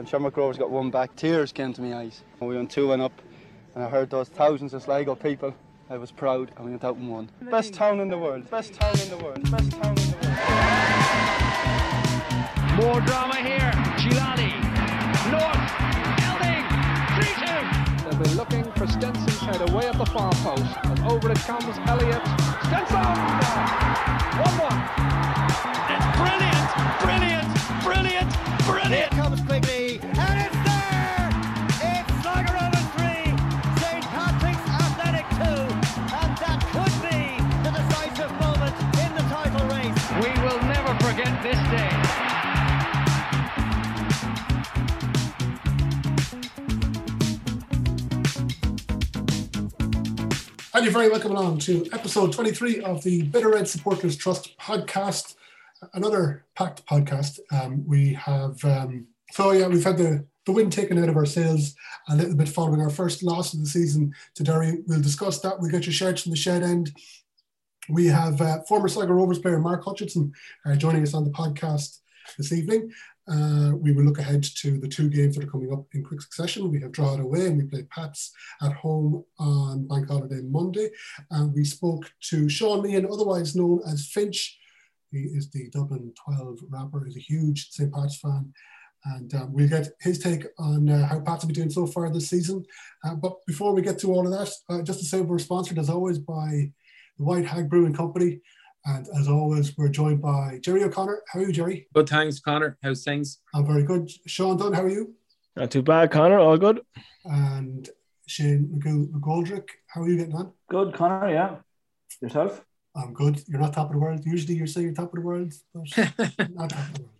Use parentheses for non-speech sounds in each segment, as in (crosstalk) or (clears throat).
When Shamrock Rovers got one back, tears came to my eyes. We went 2 1 up, and I heard those thousands of Sligo people. I was proud, and we went out and won. Best town in the world, best town in the world, best town in the world. More drama here. Gilani. North. Elding. 3 2. They'll be looking for Stenson's head away at the far post. And over it comes Elliott. Stenson! 1 1. It's brilliant, brilliant, brilliant, brilliant. Here comes quickly. And you're very welcome along to episode 23 of the Bit O' Red Supporters Trust podcast. Another packed podcast. Um, we have, um, so yeah, we've had the, the wind taken out of our sails a little bit following our first loss of the season to Derry. We'll discuss that. We'll get your shirts from the shed end. We have uh, former Sligo Rovers player Mark Hutchison uh, joining us on the podcast this evening. Uh, we will look ahead to the two games that are coming up in quick succession. We have Drogheda away and we play Pats at home on Bank Holiday Monday. And we spoke to Sean Meehan, otherwise known as Fynch. He is the Dublin 12 rapper, he's a huge St. Pat's fan. And um, we'll get his take on uh, how Pats have been doing so far this season. Uh, but before we get to all of that, uh, just to say we're sponsored as always by the White Hag Brewing Company. And as always, we're joined by Gerry O'Connor. How are you, Gerry? Good, thanks, Conor. How's things? I'm very good. Shaun Dunn, how are you? Not too bad, Conor. All good. And Shane McGoldrick, how are you getting on? Good, Conor. Yeah. Yourself? I'm good. You're not top of the world. Usually you say you're top of the world, but (laughs) not top of the world.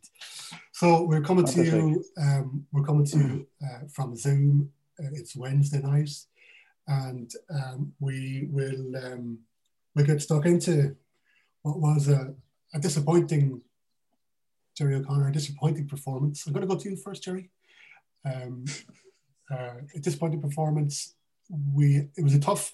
So we're coming to you. Um, we're coming to you uh, from Zoom. Uh, it's Wednesday night, and um, we will um, we'll get stuck into what was a, a disappointing Gerry O'Connor, a disappointing performance. I'm going to go to you first, Gerry. Um, (laughs) uh, a disappointing performance. We it was a tough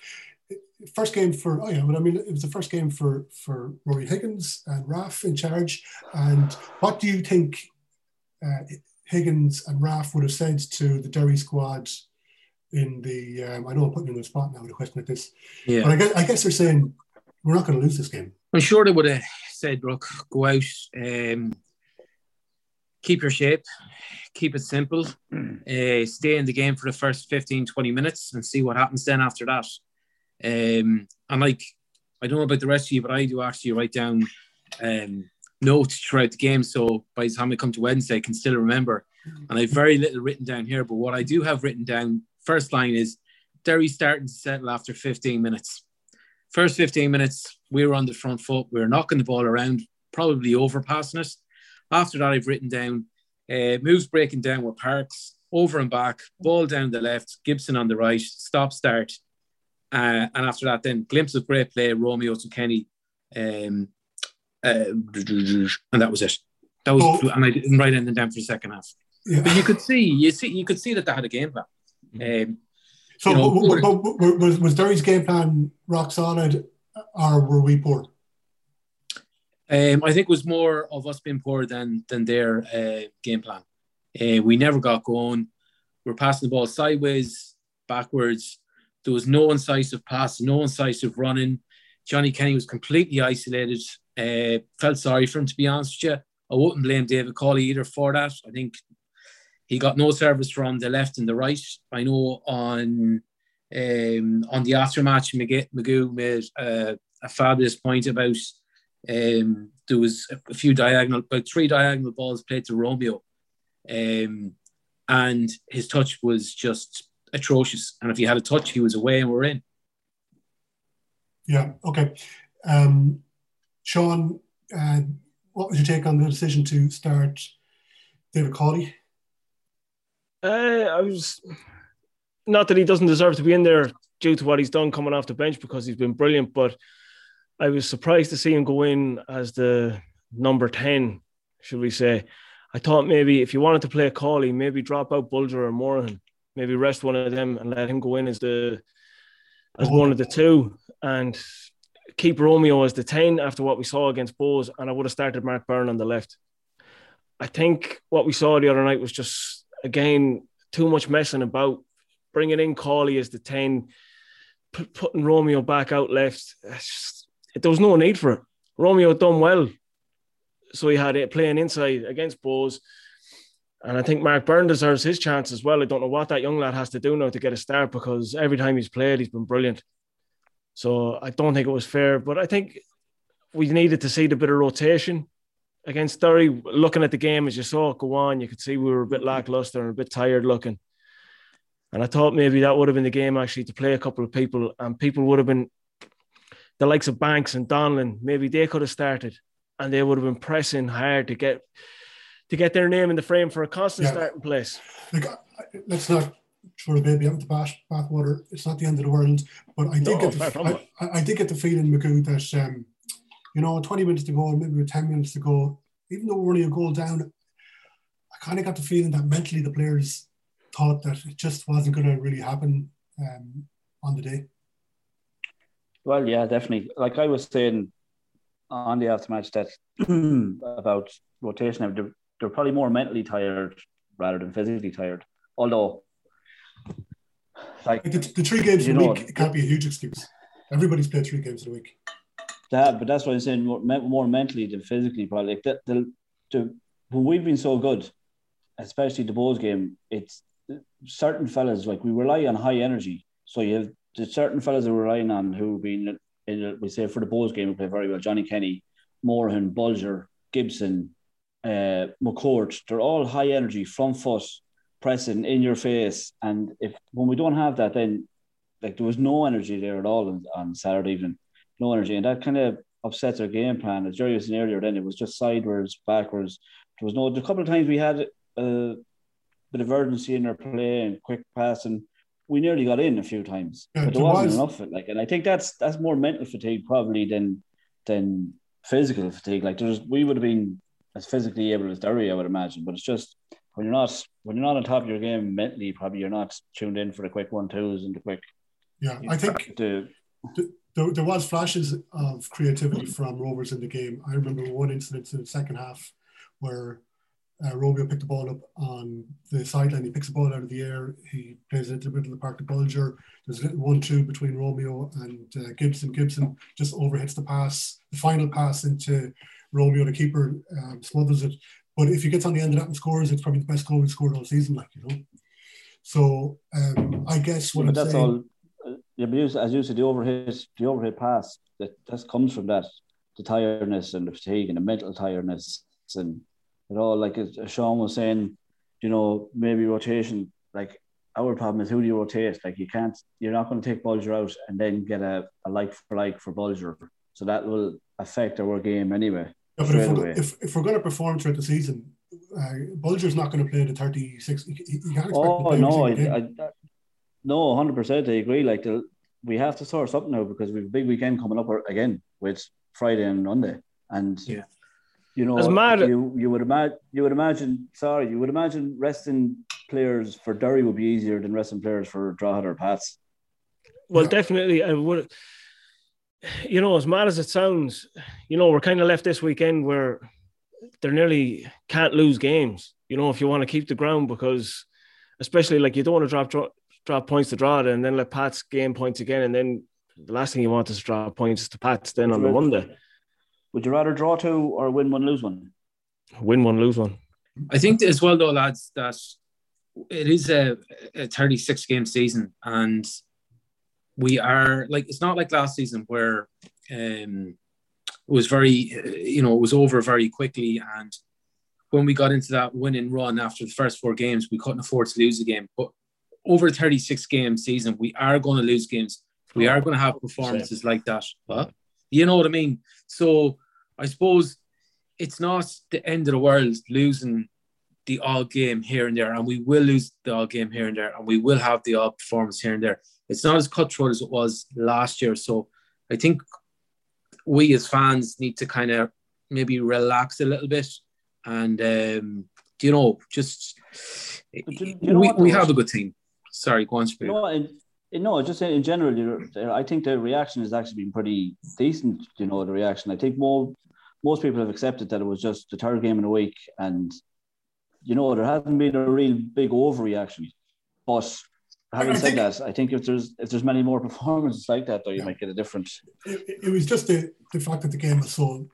first game for oh yeah, but I mean it was the first game for for Ruaidhrí Higgins and Raf in charge. And what do you think uh, Higgins and Raf would have said to the Derry squad in the? Um, I know I'm putting you on the spot now with a question like this. Yeah. But I guess, I guess they're saying we're not going to lose this game. I'm sure they would have said, look, go out, um, keep your shape, keep it simple, uh, stay in the game for the first 15, 20 minutes and see what happens then after that. Um, and like, I don't know about the rest of you, but I do actually write down um, notes throughout the game. So by the time I come to Wednesday, I can still remember. And I have very little written down here, but what I do have written down, first line is Derry starting to settle after 15 minutes. First 15 minutes, we were on the front foot. We were knocking the ball around, probably overpassing it. After that, I've written down uh, moves breaking down with Parkes, over and back, ball down the left, Gibson on the right, stop start. Uh, and after that, then glimpse of great play, Romeo to Kenny. Um, uh, and that was it. That was, oh. and I didn't write anything down for the second half. Yeah. But you could see, you see, you could see that they had a game plan. Um, so, you know, but, but, but, was, was Derry's game plan rock solid, or were we poor? Um, I think it was more of us being poor than than their uh, game plan. Uh, we never got going. We are passing the ball sideways, backwards. There was no incisive pass, no incisive running. Johnny Kenny was completely isolated. Uh, felt sorry for him, to be honest with you. I wouldn't blame David Cawley either for that. I think he got no service from the left and the right. I know on um, on the aftermatch, Magoo made uh, a fabulous point about um, there was a few diagonal, about three diagonal balls played to Romeo, um, and his touch was just atrocious. And if he had a touch, he was away and we're in. Yeah. Okay. Um, Shaun, uh, what was your take on the decision to start David Cawley? Uh, I was not that he doesn't deserve to be in there due to what he's done coming off the bench because he's been brilliant, but I was surprised to see him go in as the number 10, should we say. I thought maybe if you wanted to play a Cawley, maybe drop out Bolger or Moran, maybe rest one of them and let him go in as the as one of the two and keep Romeo as the 10 after what we saw against Bohs. And I would have started Mark Byrne on the left. I think what we saw the other night was just again, too much messing about, bringing in Cawley as the 10, put, putting Romeo back out left. Just, there was no need for it. Romeo done well. So he had it playing inside against Bohs. And I think Mark Byrne deserves his chance as well. I don't know what that young lad has to do now to get a start because every time he's played, he's been brilliant. So I don't think it was fair. But I think we needed to see the bit of rotation against Derry. Looking at the game as you saw it go on, you could see we were a bit lackluster and a bit tired looking. And I thought maybe that would have been the game actually to play a couple of people, and people would have been the likes of Banks and Donlan. Maybe they could have started, and they would have been pressing hard to get to get their name in the frame for a constant Yeah. starting place. Like, let's not throw the baby out with the bath bathwater. It's not the end of the world, but I did No, get far from the, I, I did get the feeling, Magoo, that um, you know, 20 minutes to go, maybe with 10 minutes to go, even though we're only a goal down, I kind of got the feeling that mentally the players thought that it just wasn't going to really happen um, on the day. Well, yeah, definitely. Like I was saying on the aftermatch that (clears throat) about rotation, they're, they're probably more mentally tired rather than physically tired. Although, like the, the three games a know, week, it can't be a huge excuse. Everybody's played three games a week. that, but that's what I'm saying. More, more mentally than physically, probably. Like the, the, the when we've been so good, especially the Bohs game, it's certain fellas like we rely on high energy. So you have the certain fellas that we're relying on who been in we say for the Bohs game we play very well. Johnny Kenny, Morahan, Bolger, Gibson, uh, McCourt. They're all high energy, front foot, pressing in your face. And if when we don't have that, then like there was no energy there at all on, on Saturday evening, no energy, and that kind of upsets our game plan. As Gerry was saying earlier, then it was just sideways, backwards. There was no. A couple of times we had a bit of urgency in their play and quick passing. We nearly got in a few times, Yeah, but there wasn't was- enough of it. Like, and I think that's that's more mental fatigue probably than than physical fatigue. Like, there's we would have been as physically able as Derry, I would imagine, but it's just when you're not when you're not on top of your game mentally, probably you're not tuned in for the quick one twos and the quick. Yeah, I think the there, there was flashes of creativity from Rovers in the game. I remember one incident in the second half where uh, Romeo picked the ball up on the sideline. He picks the ball out of the air. He plays it into the middle of the park to Bolger. There's a little one-two between Romeo and uh, Gibson. Gibson just overhits the pass, the final pass into Romeo. The keeper um, smothers it. But if he gets on the end of that and scores, it's probably the best goal he scored all season. Like you know. So um, I guess what but I'm that's saying. all. uh, Yeah, but as you said, the overhit, the overhead pass that that comes from that, the tiredness and the fatigue and the mental tiredness and it all. Like as Shaun was saying, you know, maybe rotation. Like our problem is who do you rotate? Like you can't, you're not going to take Bolger out and then get a, a like for like for Bolger. So that will affect our game anyway. Yeah, but if we're, if, if we're going to perform throughout the season, uh, Bolger's not going to play the 36. You, you can't expect Oh no, I. I, I- no, hundred percent. I agree. Like the, we have to sort something out because we've a big weekend coming up again with Friday and Monday, and Yeah. You know, you you would imagine you would imagine sorry, you would imagine resting players for Derry would be easier than resting players for Drogheda or Pats. Well, Yeah. definitely, I would. You know, as mad as it sounds, you know, we're kind of left this weekend where they're nearly can't lose games. You know, if you want to keep the ground, because especially like you don't want to drop drop, drop points to Drogheda and then let Pats gain points again, and then the last thing you want is to drop points to Pats then on the Monday. Would you rather draw two or win one, lose one? Win one, lose one. I think as well, though, lads, that it is a, a 36 game season, and we are like it's not like last season where um, it was very, uh, you know, it was over very quickly, and when we got into that winning run after the first four games, we couldn't afford to lose a game. But over a 36 game season, we are going to lose games. We are going to have performances like that. But you know what I mean? So I suppose it's not the end of the world losing the odd game here and there, and we will lose the odd game here and there, and we will have the odd performance here and there. It's not as cutthroat as it was last year. So I think we as fans need to kind of maybe relax a little bit and um, you know just you- know we, we have a good team. Sorry, go on, You know, what, in, in, no, just in general, I think the reaction has actually been pretty decent. You know, the reaction. I think more most people have accepted that it was just the third game in a week, and you know, there hasn't been a real big overreaction. But having said (laughs) that, I think if there's if there's many more (laughs) performances like that, though, you might get a different. it, it- it was just the, the fact that the game was so.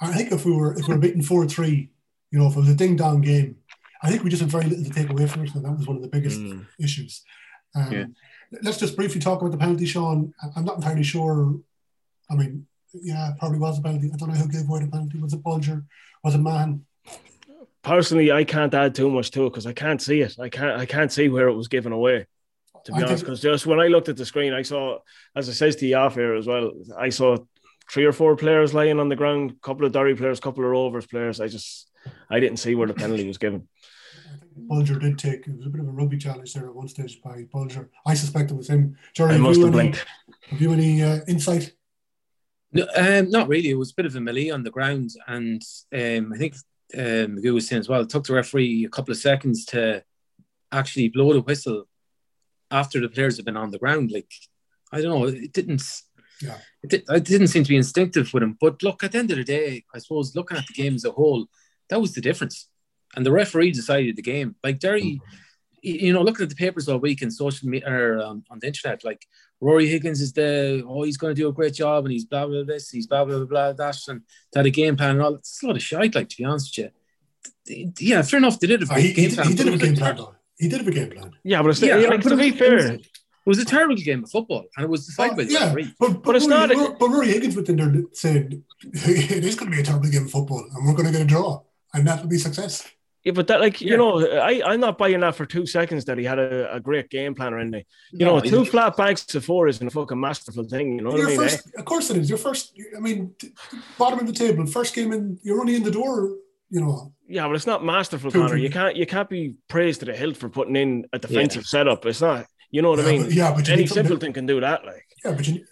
I think if we were if we were beaten four three, you know, if it was a ding dong game, I think we just had very little to take away from it, and that was one of the biggest Mm. issues. Um, Yeah. Let's just briefly talk about the penalty, Shaun. I'm not entirely sure. I mean, yeah, probably was a penalty. I don't know who gave away the penalty. Was it Bolger? Was it Mahan? Personally, I can't add too much to it because I can't see it. I can't. I can't see where it was given away. To be I honest, think- because just when I looked at the screen, I saw, as I says to you off here as well, I saw three or four players lying on the ground, couple of Derry players, couple of Rovers players. I just, I didn't see where the penalty was given. I think Bolger did take. It was a bit of a rugby challenge there at one stage by Bolger. I suspect it was him. Gerry, I have must you have any, have you any uh, insight? No, um, not really. It was a bit of a melee on the ground, and um, I think um, Magoo was saying as well. It took the referee a couple of seconds to actually blow the whistle after the players have been on the ground. Like I don't know, it didn't. Yeah. It, did, it didn't seem to be instinctive with him. But look, at the end of the day, I suppose looking at the game as a whole, that was the difference. And the referee decided the game. Like Derry, y- you know, looking at the papers all week and social media or um, on the internet, like Ruaidhrí Higgins is the oh he's going to do a great job and he's blah blah blah this he's blah blah blah, blah that and that a game plan and all. It's a lot of shite. Like to be honest with you, yeah, fair enough. They did a Uh, he, he, game did- plan. he did have a game plan, though. He did have a game plan. Yeah, but it's Yeah, like, to be fair, it was a terrible game of football, and it was decided by the yeah, referee. but, But it's Ruaidhrí, not a- but Ruaidhrí Higgins within there saying (laughs) it is going to be a terrible game of football, and we're going to get a draw, and that will be success. Yeah, but that like Yeah. you know, I I'm not buying that for two seconds that he had a, a great game plan or anything. You No, know, two flat banks of four isn't a fucking masterful thing. You know what I mean? eh? of course, it is your first. I mean, bottom of the table, first game in, you're only in the door. You know, Yeah, but it's not masterful, Conor. You can't you can't be praised to the hilt for putting in a defensive setup. It's not. You know what I mean? but- yeah, but any simpleton can do that. Like, yeah, but you,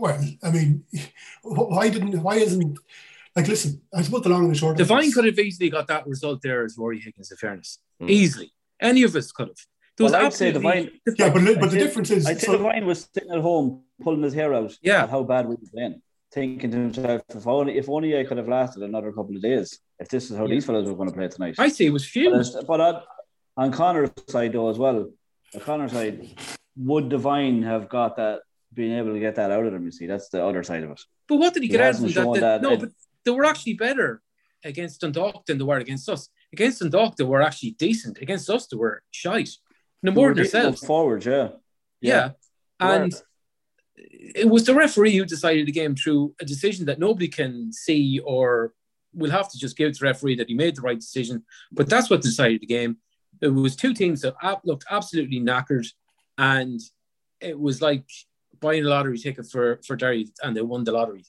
well, I mean, (laughs) why didn't? Why isn't? Like, listen, I suppose the long and the short. of Devine could have easily got that result there as Ruaidhrí Higgins. In fairness, Hmm. easily, any of us could have. There was Well, I'd say absolutely- Yeah, but but the say- difference is, I'd say so- Devine was sitting at home pulling his hair out Yeah. at how bad we were playing, thinking to himself, if only, if only I could have lasted another couple of days, if this is how these fellas were going to play tonight. I see, it was But, but on, on Conor's side, though, as well, on Conor's side, would Devine have got that, being able to get that out of him? You see, that's the other side of it. But what did he He get out of them? That, that- that no, it- but they were actually better against Dundalk than they were against us. Against Dundalk, they were actually decent. Against us, they were shite. No more than themselves. forward, yeah. Yeah. Were. And it was the referee who decided the game through a decision that nobody can see or we'll have to just give to the referee that he made the right decision. But that's what decided the game. It was two teams that looked absolutely knackered and it was like buying a lottery ticket for, for Derry and they won the lottery.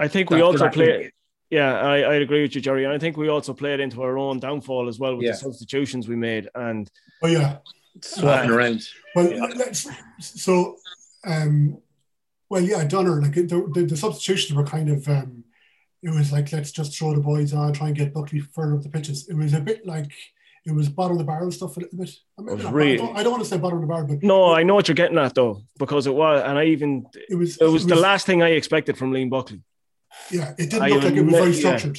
I think we also what I play. Yeah, I, I agree with you, Gerry. And I think we also played into our own downfall as well with Yeah. the substitutions we made. And Oh yeah. Swapping around. Well, let's, so, um, well, yeah, Donner, like the, the, the substitutions were kind of, um, it was like, let's just throw the boys on, try and get Buckley further up the pitches. It was a bit like, it was bottom of the barrel stuff a little bit. I, mean, not- really- I, don't, I don't want to say bottom of the barrel, but no, I know what you're getting at though, because it was, and I even it was, it was the last thing I expected from Liam Buckley. Yeah, it didn't I look like it was very admit- yeah. structured.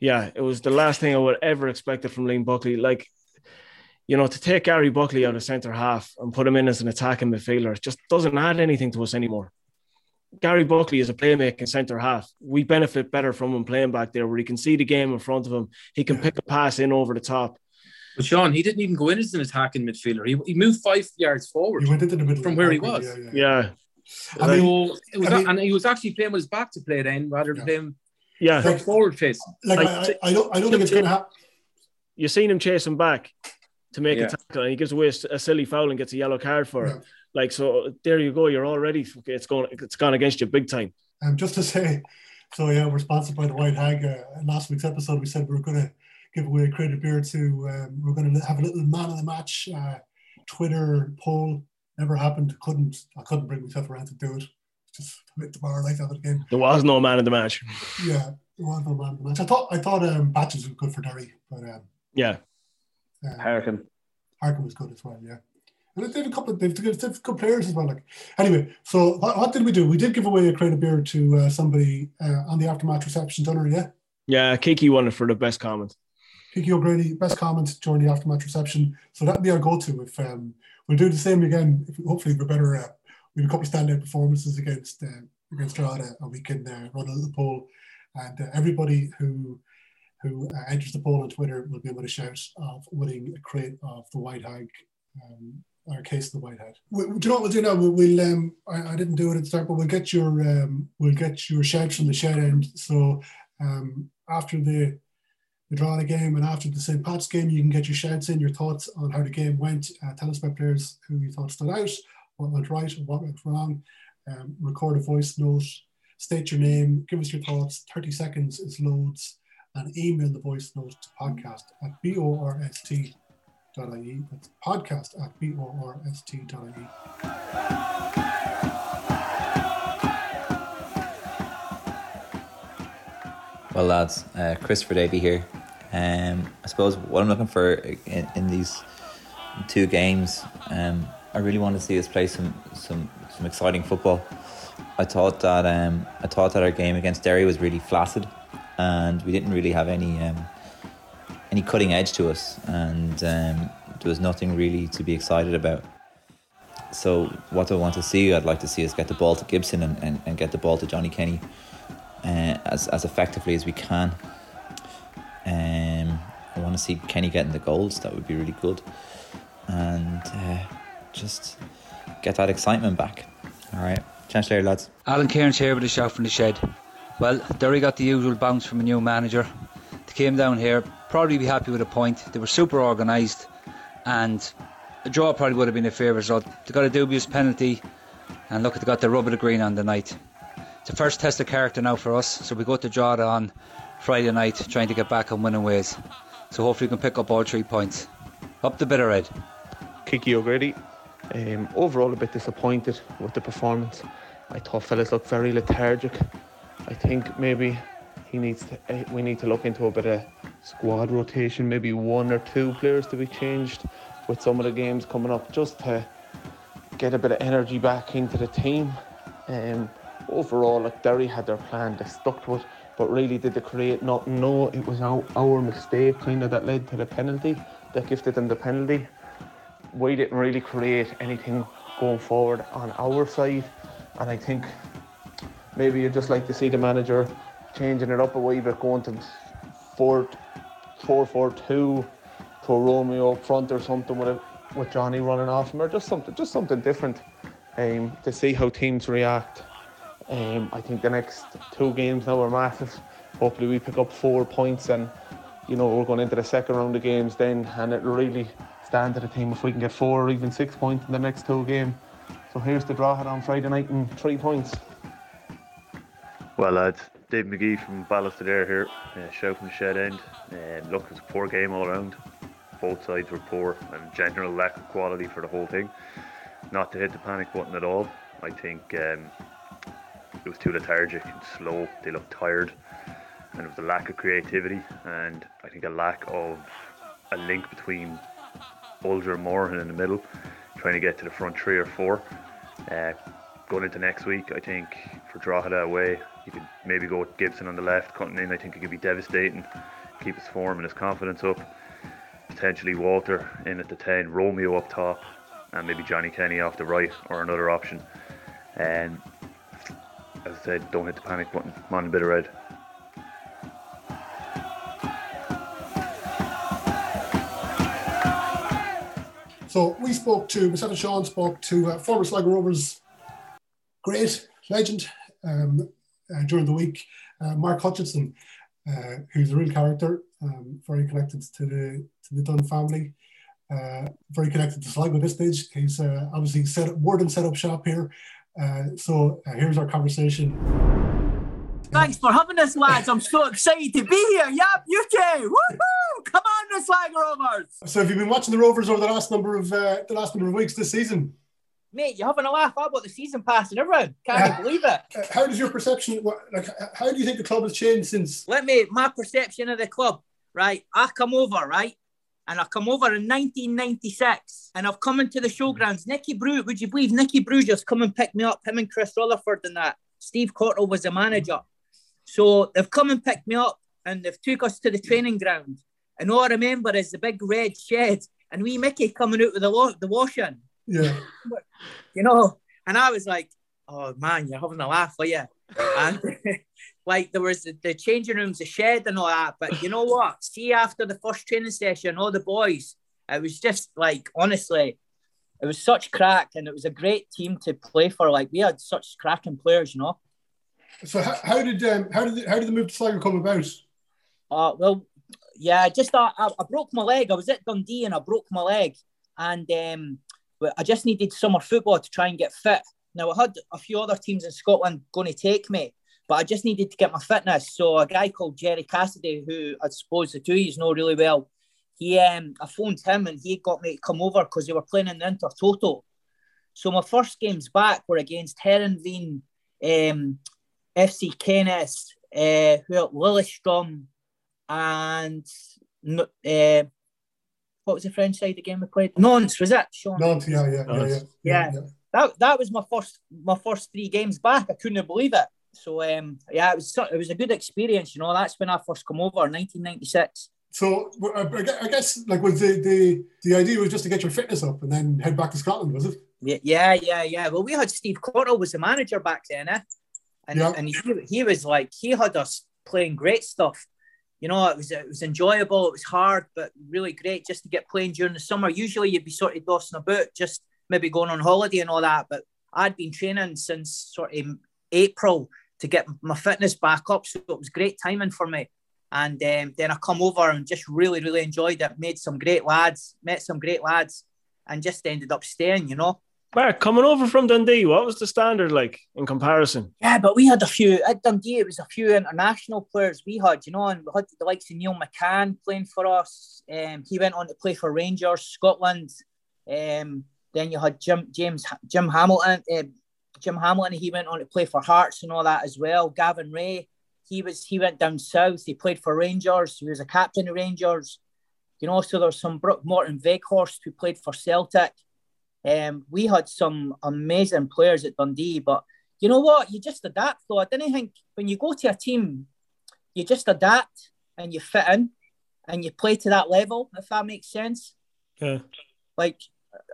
Yeah, it was the last thing I would ever expected from Liam Buckley. Like, you know, to take Garry Buckley out of centre half and put him in as an attacking midfielder just doesn't add anything to us anymore. Garry Buckley is a playmaking centre half. We benefit better from him playing back there where he can see the game in front of him. He can Yeah. pick a pass in over the top. But Shaun, he didn't even go in as an attacking midfielder. He, he moved five yards forward. He went into the middle From where he was. Yeah, yeah. Yeah. I mean, So it was, I mean- and he was actually playing with his back to play then rather than Yeah. playing yeah. Like- forward facing. like, like, I, I don't, I don't think it's going to happen. You've seen him chase him back to make Yeah. a tackle, and he gives away a silly foul and gets a yellow card for Yeah. it. Like so, there you go. You're already it's going it's gone against you big time. Um, just to say, so yeah, we're sponsored by the White Hag. Uh, in last week's episode, we said we were going to give away a credit beer to. Um, we're going to have a little man of the match uh, Twitter poll. Never happened. Couldn't. I couldn't bring myself around to do it. Just hit the bar like that again. There was no man in the match. Yeah, there was no man of the match. I thought. I thought um, Batches was good for Derry, but um, Yeah, uh, Harkin. Harkin was good as well. Yeah. And they have a couple of they've, they've good players as well. Like anyway, so what, what did we do? We did give away a crate of beer to uh, somebody uh, on the aftermatch reception. dinner. yeah. yeah. Kiki won it for the best comment. Kiki O'Grady, best comment during the aftermatch reception. So that'd be our go-to. If um, we'll do the same again, if, hopefully we're better. Uh, we have a couple of standout performances against uh, against Drogheda, and we can uh, run a little poll. And uh, everybody who who uh, enters the poll on Twitter will be able to shout of winning a crate of the White Hag um, our case of the White Hag. We, do you know what we'll do now? We'll, we'll um, I, I, didn't do it at the start, but we'll get your um, we'll get your shouts from the shed end. So um, after the the Drogheda game and after the St. Pat's game, you can get your shouts in, your thoughts on how the game went. Uh, tell us about players who you thought stood out, what went right, what went wrong. Um, record a voice note, state your name, give us your thoughts. 30 seconds is loads, and email the voice note to podcast at B-O-R-S-T borst.ie. That's podcast at borst.ie. Well, lads, uh, Christopher Davey here. Um, I suppose what I'm looking for in, in these two games, um, I really want to see us play some some some exciting football. I thought that um, I thought that our game against Derry was really flaccid, and we didn't really have any um, any cutting edge to us, and um, there was nothing really to be excited about. So, what I want to see? I'd like to see us get the ball to Gibson and, and, and get the ball to Johnny Kenny uh, as, as effectively as we can. Um, I want to see Kenny getting the goals, that would be really good. And uh, just get that excitement back. All right, chance later, lads. Alan Cairns here with a shout from the shed. Well, Derry got the usual bounce from a new manager. They came down here, probably be happy with a point. They were super organised and a draw probably would have been a fair result. They got a dubious penalty, and look, they got the rub of the green on the night. It's the first test of character now for us, so we go to draw on Friday night, trying to get back on winning ways. So hopefully we can pick up all three points. Up the Bit O' Red. Kiki O'Grady. Um, overall, a bit disappointed with the performance. I thought fellas looked very lethargic. I think maybe he needs to, uh, we need to look into a bit of squad rotation, maybe one or two players to be changed with some of the games coming up, just to get a bit of energy back into the team. Um, overall, like Derry had their plan, they stuck to it, but really did they create nothing? No, it was our, our mistake kind of that led to the penalty, that gifted them the penalty. We didn't really create anything going forward on our side, and I think maybe you'd just like to see the manager changing it up a wee bit, going to four, four, four, two, throw Romeo up front or something with with Johnny running off him, or just something, just something different, um, to see how teams react. Um, I think the next two games now are massive. Hopefully, we pick up four points, and you know we're going into the second round of games then, and it really stand to the team if we can get four or even six points in the next two games. So here's the draw on Friday night and three points. Well, lads, Dave McGee from Ballisodare here, uh, shout from the shed end. Uh, look, it's a poor game all around. Both sides were poor and general lack of quality for the whole thing. Not to hit the panic button at all. I think um, it was too lethargic and slow. They looked tired, and it was a lack of creativity and I think a lack of a link between Bolger and Moran in the middle, trying to get to the front three or four. Uh, going into next week, I think for Drogheda away, you could maybe go with Gibson on the left, cutting in. I think it could be devastating. Keep his form and his confidence up. Potentially Walter in at the 10, Romeo up top, and maybe Johnny Kenny off the right or another option. And as I said, don't hit the panic button. on a bit of red. So we spoke to, myself and Shaun spoke to uh, former Sligo Rovers great legend um, uh, during the week, uh, Mark Hutchison, uh, who's a real character, um, very connected to the to the Dunn family, uh, very connected to Sligo at this stage. He's uh, obviously set more than set up shop here. So here's our conversation. Thanks for having us, lads. I'm so excited to be here. Yep, too. Woohoo! Come on, the Sligo Rovers. So, have you been watching the Rovers over the last number of uh, the last number of weeks this season? mate, you're having a laugh about the season pass and everyone. Can't uh, believe it. How does your perception, like, how do you think the club has changed since? Let me, my perception of the club, right? I come over, right? And I come over in 1996 and I've come into the hmm. showgrounds. Nicky Brew, would you believe Nicky Brew just come and pick me up, him and Chris Rutherford and that. Steve Cotterill was the manager. So they've come and picked me up and they've took us to the training ground And all I remember is the big red shed and wee Mickey coming out with the, the washing, Yeah. (laughs) you know. And I was like, oh man, you're having a laugh, are you? And (laughs) like there was the, the changing rooms, the shed and all that. But you know (laughs) what? See, after the first training session, all the boys, it was just like, honestly, it was such crack and it was a great team to play for. Like we had such cracking players, you know. So how, how did um, how did the, how did the move to Sligo come about? Uh, well, yeah, I just uh, I, I broke my leg. I was at Dundee and I broke my leg, and um, I just needed summer football to try and get fit. Now I had a few other teams in Scotland going to take me, but I just needed to get my fitness. So a guy called Jerry Cassidy, who I suppose the two of you know really well, he um, I phoned him and he got me to come over because they were playing in the Inter Toto. So my first games back were against Heerenveen, um, FC Kennis, uh, who else? Lillestrøm, and uh, what was the French side again we played? Nantes, was it? Shaun? Nantes, yeah, yeah, yeah, yeah, yeah. That that was my first my first three games back. I couldn't believe it. So um, yeah, it was it was a good experience. You know, that's when I first come over, 1996. So uh, I I guess like was the, the the idea was just to get your fitness up and then head back to Scotland, was it? Yeah, yeah, yeah, yeah. Well, we had Steve Cotterill was the manager back then, eh? And Yeah. and he, he was like he had us playing great stuff. You know, it was it was enjoyable. It was hard, but really great just to get playing during the summer. Usually, you'd be sort of dossing about, just maybe going on holiday and all that. But I'd been training since sort of April to get my fitness back up, so it was great timing for me. And um, then I come over and just really, really enjoyed it. Made some great lads, met some great lads, and just ended up staying. You know. Mark, coming over from Dundee, what was the standard like in comparison? Yeah, but we had a few at Dundee. It was a few international players we had, you know, and we had the likes of Neil McCann playing for us. Um, he went on to play for Rangers Scotland. Um, then you had Jim James Jim Hamilton. Uh, Jim Hamilton. He went on to play for Hearts and all that as well. Gavin Rae. He was he went down south. He played for Rangers. He was a captain of Rangers. You know, so there's some Brooke Morten Wieghorst who played for Celtic. Um, we had some amazing players at Dundee, but you know what? You just adapt, though. I didn't think when you go to a team, you just adapt and you fit in and you play to that level, if that makes sense. Yeah. Like,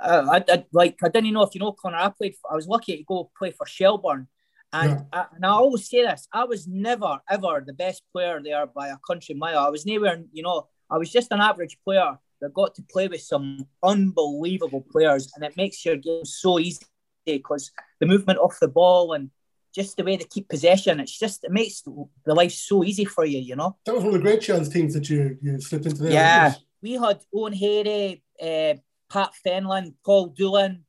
I, I like I didn't know if you know Conor. I played. For, I was lucky to go play for Shelbourne, and I, and I always say this: I was never ever the best player there by a country mile. I was nowhere. You know, I was just an average player that got to play with some unbelievable players, and it makes your game so easy because the movement off the ball and just the way they keep possession. It's just it makes the life so easy for you. You know. That was one of the great chance teams that you you slipped into there. Yeah, we had Owen Harry, uh, Pat Fenlon, Paul Doolin,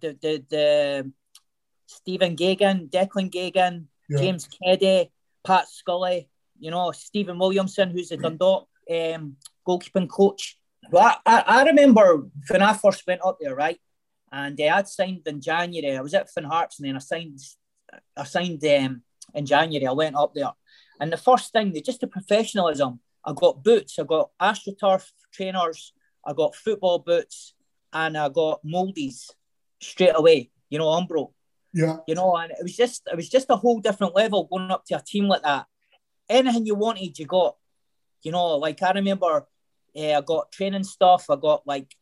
the the the Stephen Geoghegan, Declan Geoghegan, Yeah. James Keddy, Pat Scully, you know Stephen Williamson, who's the Dundalk um, goalkeeping coach. Well, I, I, remember when I first went up there, right, and uh, I'd signed in January. I was at Finn Harps, and then I signed. I signed um, in January. I went up there, and the first thing, they just the professionalism. I got boots. I got AstroTurf trainers. I got football boots, and I got moldies straight away. You know, Umbro. Yeah. You know, and it was just it was just a whole different level going up to a team like that. Anything you wanted, you got. You know, like I remember, uh, I got training stuff. I got like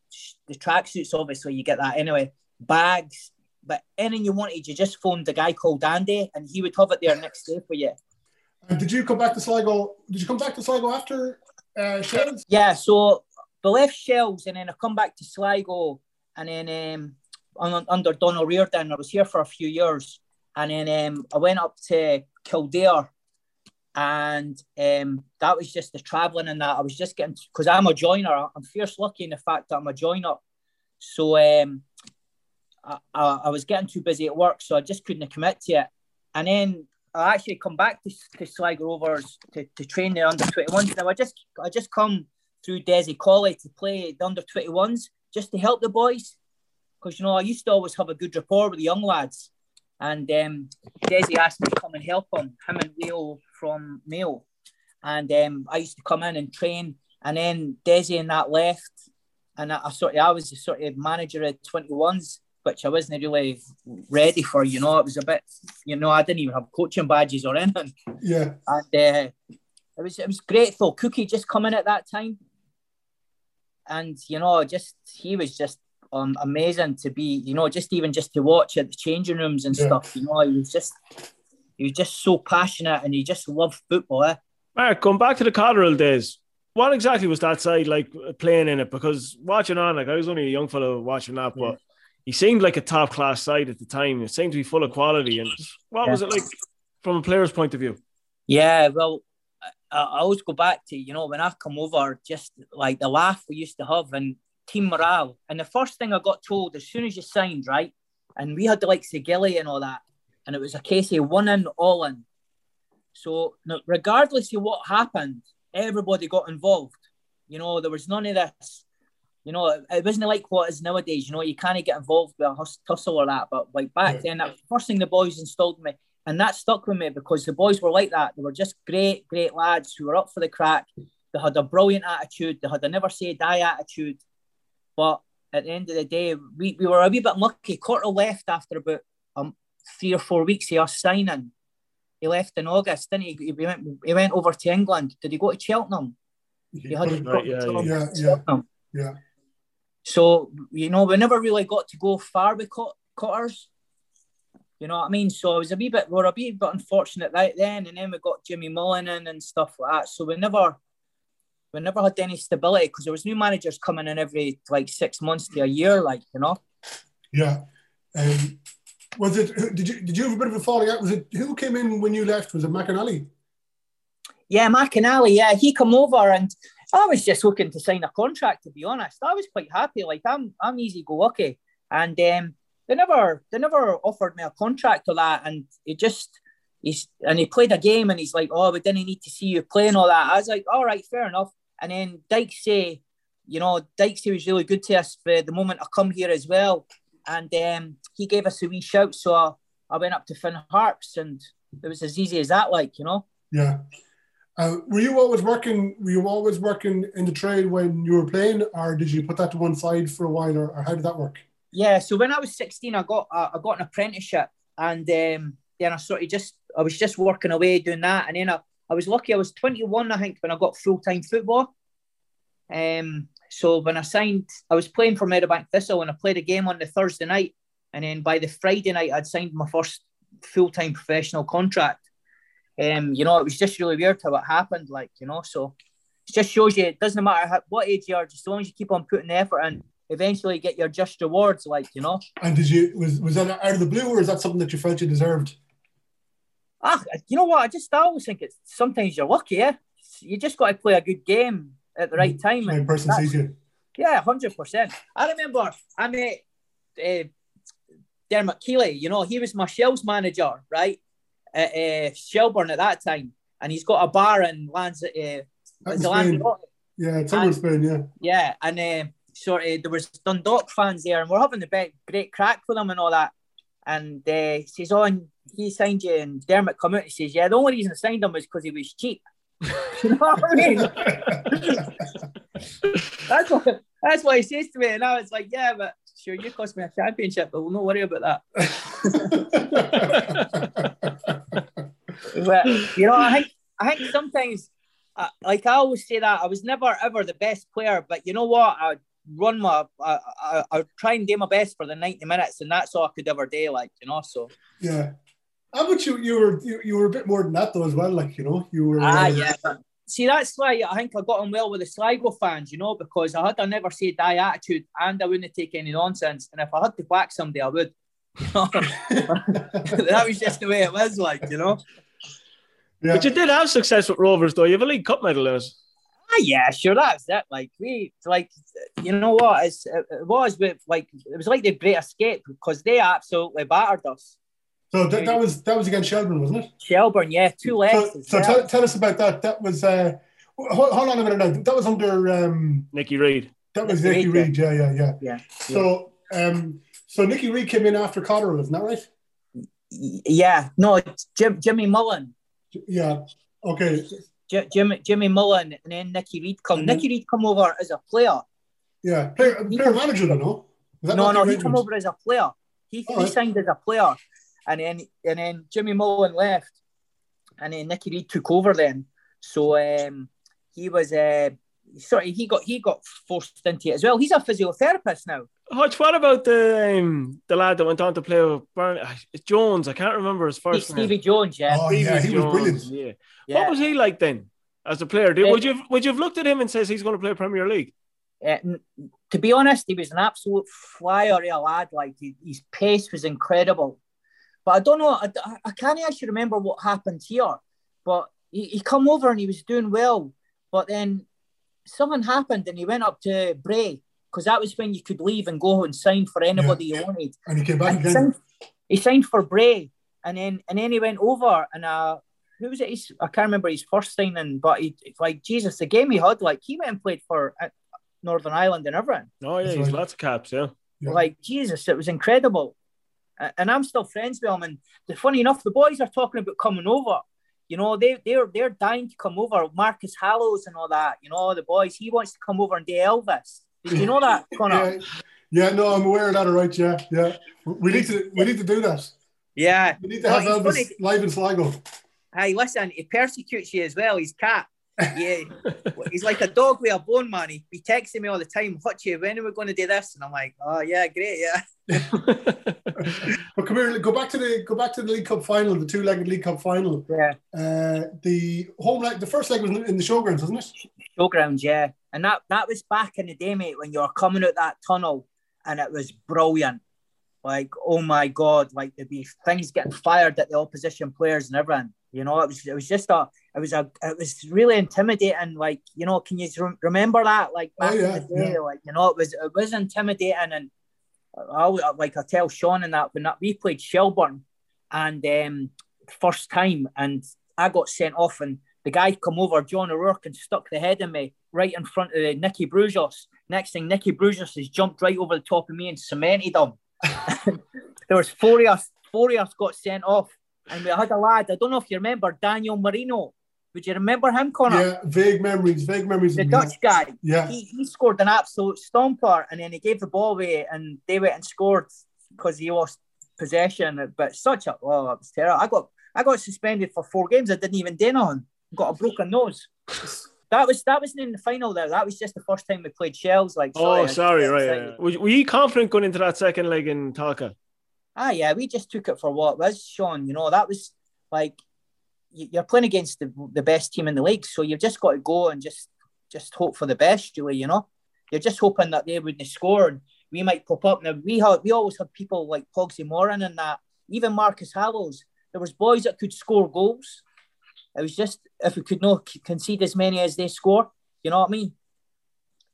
the tracksuits. Obviously, you get that anyway. Bags, but anything you wanted, you just phoned the guy called Andy, and he would have it there next day for you. And did you come back to Sligo? Did you come back to Sligo after uh? Yeah, so I left Shells and then I come back to Sligo and then um, un- under Don O'Riordan, I was here for a few years. And then um, I went up to Kildare and um, that was just the travelling and that. I was just getting, because I'm a joiner, I'm fierce lucky in the fact that I'm a joiner. So um, I, I, was getting too busy at work, so I just couldn't commit to it. And then I actually come back to, to Sligo Rovers to, to train the under 21s. Now I just I just come through Desi Colley to play the under 21s just to help the boys. Because you know, I used to always have a good rapport with the young lads. And um, Desi asked me to come and help him, him and Leo from Mayo. And um, I used to come in and train. And then Desi and that left. And I, I sort of I was the sort of manager of 21s which I wasn't really ready for. You know, it was a bit, you know, I didn't even have coaching badges or anything. Yeah. And uh, it was it was great though. Cookie just come in at that time, and you know, just he was just um, amazing to be, you know, just even just to watch at the changing rooms and Yeah. stuff. You know, he was just he was just so passionate and he just loved football. Eh? Mark, going back to the Cotterill days, what exactly was that side like playing in it? Because watching on, like I was only a young fellow watching that, but he seemed like a top class side at the time. It seemed to be full of quality. And what was it like from a player's point of view? Yeah, well, I, I always go back to you know when I come over, just like the laugh we used to have and team morale. And the first thing I got told as soon as you signed, right, and we had the likes of Gilly and all that, and it was a case of one in, all in. So no, regardless of what happened, everybody got involved. You know, there was none of this. You know, it, it wasn't like what is nowadays. You know, you can't get involved with a hus- tussle or that. But like back Yeah. then, that the first thing the boys installed me, and that stuck with me because the boys were like that. They were just great, great lads who were up for the crack. They had a brilliant attitude. They had a never say die attitude. But at the end of the day, we, we were a wee bit unlucky. Corter left after about um, three or four weeks of us signing. He left in August, didn't he? He went, he went over to England. Did he go to Cheltenham? He had Right, yeah, yeah. Yeah, yeah, Cheltenham. yeah. So, you know, we never really got to go far with cut- cutters. You know what I mean? So it was a wee bit, we were a wee bit unfortunate right then. And then we got Jimmy Mullen in and stuff like that. So we never, we never had any stability because there was new managers coming in every like six months to a year, like, you know? Yeah. Um, was it? Did you did you have a bit of a falling out? Was it who came in when you left? Was it McAnally? Yeah, McAnally, yeah, he come over and I was just looking to sign a contract, to be honest. I was quite happy. Like I'm I'm easy go lucky. And um they never they never offered me a contract or that. And it just he's and he played a game and he's like, Oh, we didn't need to see you playing all that. I was like, All right, fair enough. And then Dykesy, you know, Dykesy was really good to us for the moment I come here as well. And um he gave us a wee shout. So I, I went up to Finn Harps and it was as easy as that, like, you know. Yeah. Uh, were you always working? Were you always working in the trade when you were playing, or did you put that to one side for a while, or, or how did that work? Yeah, so when I was 16, I got I got an apprenticeship, and um, then I sort of just I was just working away doing that, and then I, I was lucky. I was 21, I think, when I got full time football. Um, so when I signed, I was playing for Meadowbank Thistle, and I played a game on the Thursday night, and then by the Friday night, I'd signed my first full time professional contract. Um, you know, it was just really weird how it happened, like you know. So it just shows you it doesn't matter how, what age you are, just as long as you keep on putting the effort in, eventually get your just rewards, like you know. And did you was was that out of the blue, or is that something that you felt you deserved? Ah, you know what? I just I always think it's sometimes you're lucky, yeah. You just got to play a good game at the right time. Right person sees you. Yeah, hundred percent. I remember I met uh, Dermot Keely. You know, he was my Shells manager, right, at uh, Shelbourne at that time, and he's got a bar in Lands. Uh, Out in is it Spain. Lanzarote? Yeah, it's over Spain. Yeah. Yeah, and uh, sort of there was Dundalk fans there, and we're having the big, great crack with them and all that. And uh, he says, "Oh, and he signed you." And Dermot come out and says, "Yeah, the only reason I signed him was because he was cheap." (laughs) you know what I mean? (laughs) that's what that's what he says to me, and I was like, "Yeah, but sure, you cost me a championship, but we'll not worry about that." (laughs) but you know, I think I think sometimes, uh, like I always say that I was never ever the best player, but you know what? I run my, I, I, I try and do my best for the ninety minutes, and that's all I could ever do. Like you know, so Yeah. How about you? You were you, you were a bit more than that though as well. Like you know, you were. ah uh, yeah. See, that's why I think I got on well with the Sligo fans, you know, because I had a never say die attitude and I wouldn't take any nonsense. And if I had to whack somebody, I would. You (laughs) know? that was just the way it was, like, you know. But you did have success with Rovers, though. You have a League Cup medal, Lewis. Ah, yeah, sure, that's it. Like we, like you know what? It's, it was with like it was like the Great Escape because they absolutely battered us. So that, that was that was against Shelbourne, wasn't it? Shelbourne, yeah, two legs. So, so tell, tell us about that. That was uh, hold, hold on a minute now. That was under um, Nicky Reid. That was Nicky Nicky Reid, Reid. Yeah, yeah, yeah. Yeah. So um, so Nicky Reid came in after Cotterill, isn't that right? yeah, no, Jim, Jimmy Mullen. Yeah. Okay. Jimmy Jimmy Mullen and then Nicky Reid come. Then- Nicky Reid come over as a player. Yeah. Player, player manager, though, no? No, no, he come over as a player. He, All he right. signed as a player, and then and then Jimmy Mullen left, and then Nicky Reid took over then. So um, he was uh, sorry, he got he got forced into it as well. He's a physiotherapist now. Hutch, what about the um, the lad that went on to play with Burn Jones? I can't remember his first Stevie name. Jones, yeah. Oh, yeah, he was brilliant. Yeah. Yeah. What was he like then as a player? Did, Uh, would you would you have looked at him and says he's going to play Premier League? Uh, to be honest, he was an absolute flyer a lad. Like he, his pace was incredible. But I don't know. I, I can't actually remember what happened here. But he, he come over and he was doing well. But then something happened and he went up to Bray because that was when you could leave and go and sign for anybody you wanted. And he came back And he again. signed, he signed for Bray, and then and then he went over and uh, who was it? His, I can't remember his first signing, but he like Jesus, the game he had, like he went and played for uh, Northern Ireland and everything. Oh yeah, he's lots of caps. Yeah. Like Jesus, it was incredible, and I'm still friends with him. And the funny enough, the boys are talking about coming over. You know, they they're they're dying to come over. Marcus Hallows and all that. You know, the boys. He wants to come over and do Elvis. You know that, Conor? Yeah, yeah, no, I'm aware of that. All right, yeah, yeah. We need to we need to do that. Yeah. We need to have No, Elvis funny. live in Sligo. Hey, listen, he persecutes you as well. He's cat. (laughs) Yeah, he's like a dog with a bone, man. He be texting me all the time. What you? When are we going to do this? And I'm like, oh yeah, great, yeah. (laughs) But come here, go back to the go back to the League Cup final, the two-legged League Cup final. Yeah. Uh, the home leg, the first leg was in the showgrounds, wasn't it? Showgrounds, yeah. And that that was back in the day, mate, when you were coming out that tunnel, and it was brilliant. Like, oh my god, like there'd be things getting fired at the opposition players and everything. You know, it was it was just a it was a it was really intimidating. Like, you know, can you remember that? Like back yeah, in the day, yeah. like you know, it was it was intimidating and I like I tell Shaun and that when that we played Shelbourne and um first time and I got sent off and the guy come over, John O'Rourke, and stuck the head in me right in front of uh, Nicky Brujos. Next thing, Nicky Brujos has jumped right over the top of me and cemented him. (laughs) there was four of us, four of us got sent off, and we had a lad. I don't know if you remember Daniel Marino. Would you remember him, Conor? Yeah, vague memories, vague memories. The Dutch guy. Yeah. He, he scored an absolute stomper and then he gave the ball away and they went and scored because he lost possession. But such a oh, it was terrible. I got I got suspended for four games. I didn't even do nothing. Got a broken nose. That was that wasn't in the final though. That was just the first time we played shells. Like Oh, sorry, I- right. yeah. Were, were you confident going into that second leg in Tallaght? Ah, yeah, we just took it for what it was, Shaun. You know, that was like you- you're playing against the, the best team in the league, so you've just got to go and just just hope for the best, Julie. You know, you're just hoping that they wouldn't score and we might pop up. Now we had we always had people like Pogsy Moran and that, even Marcus Hallows. There was boys that could score goals. It was just if we could not concede as many as they score. You know what I mean?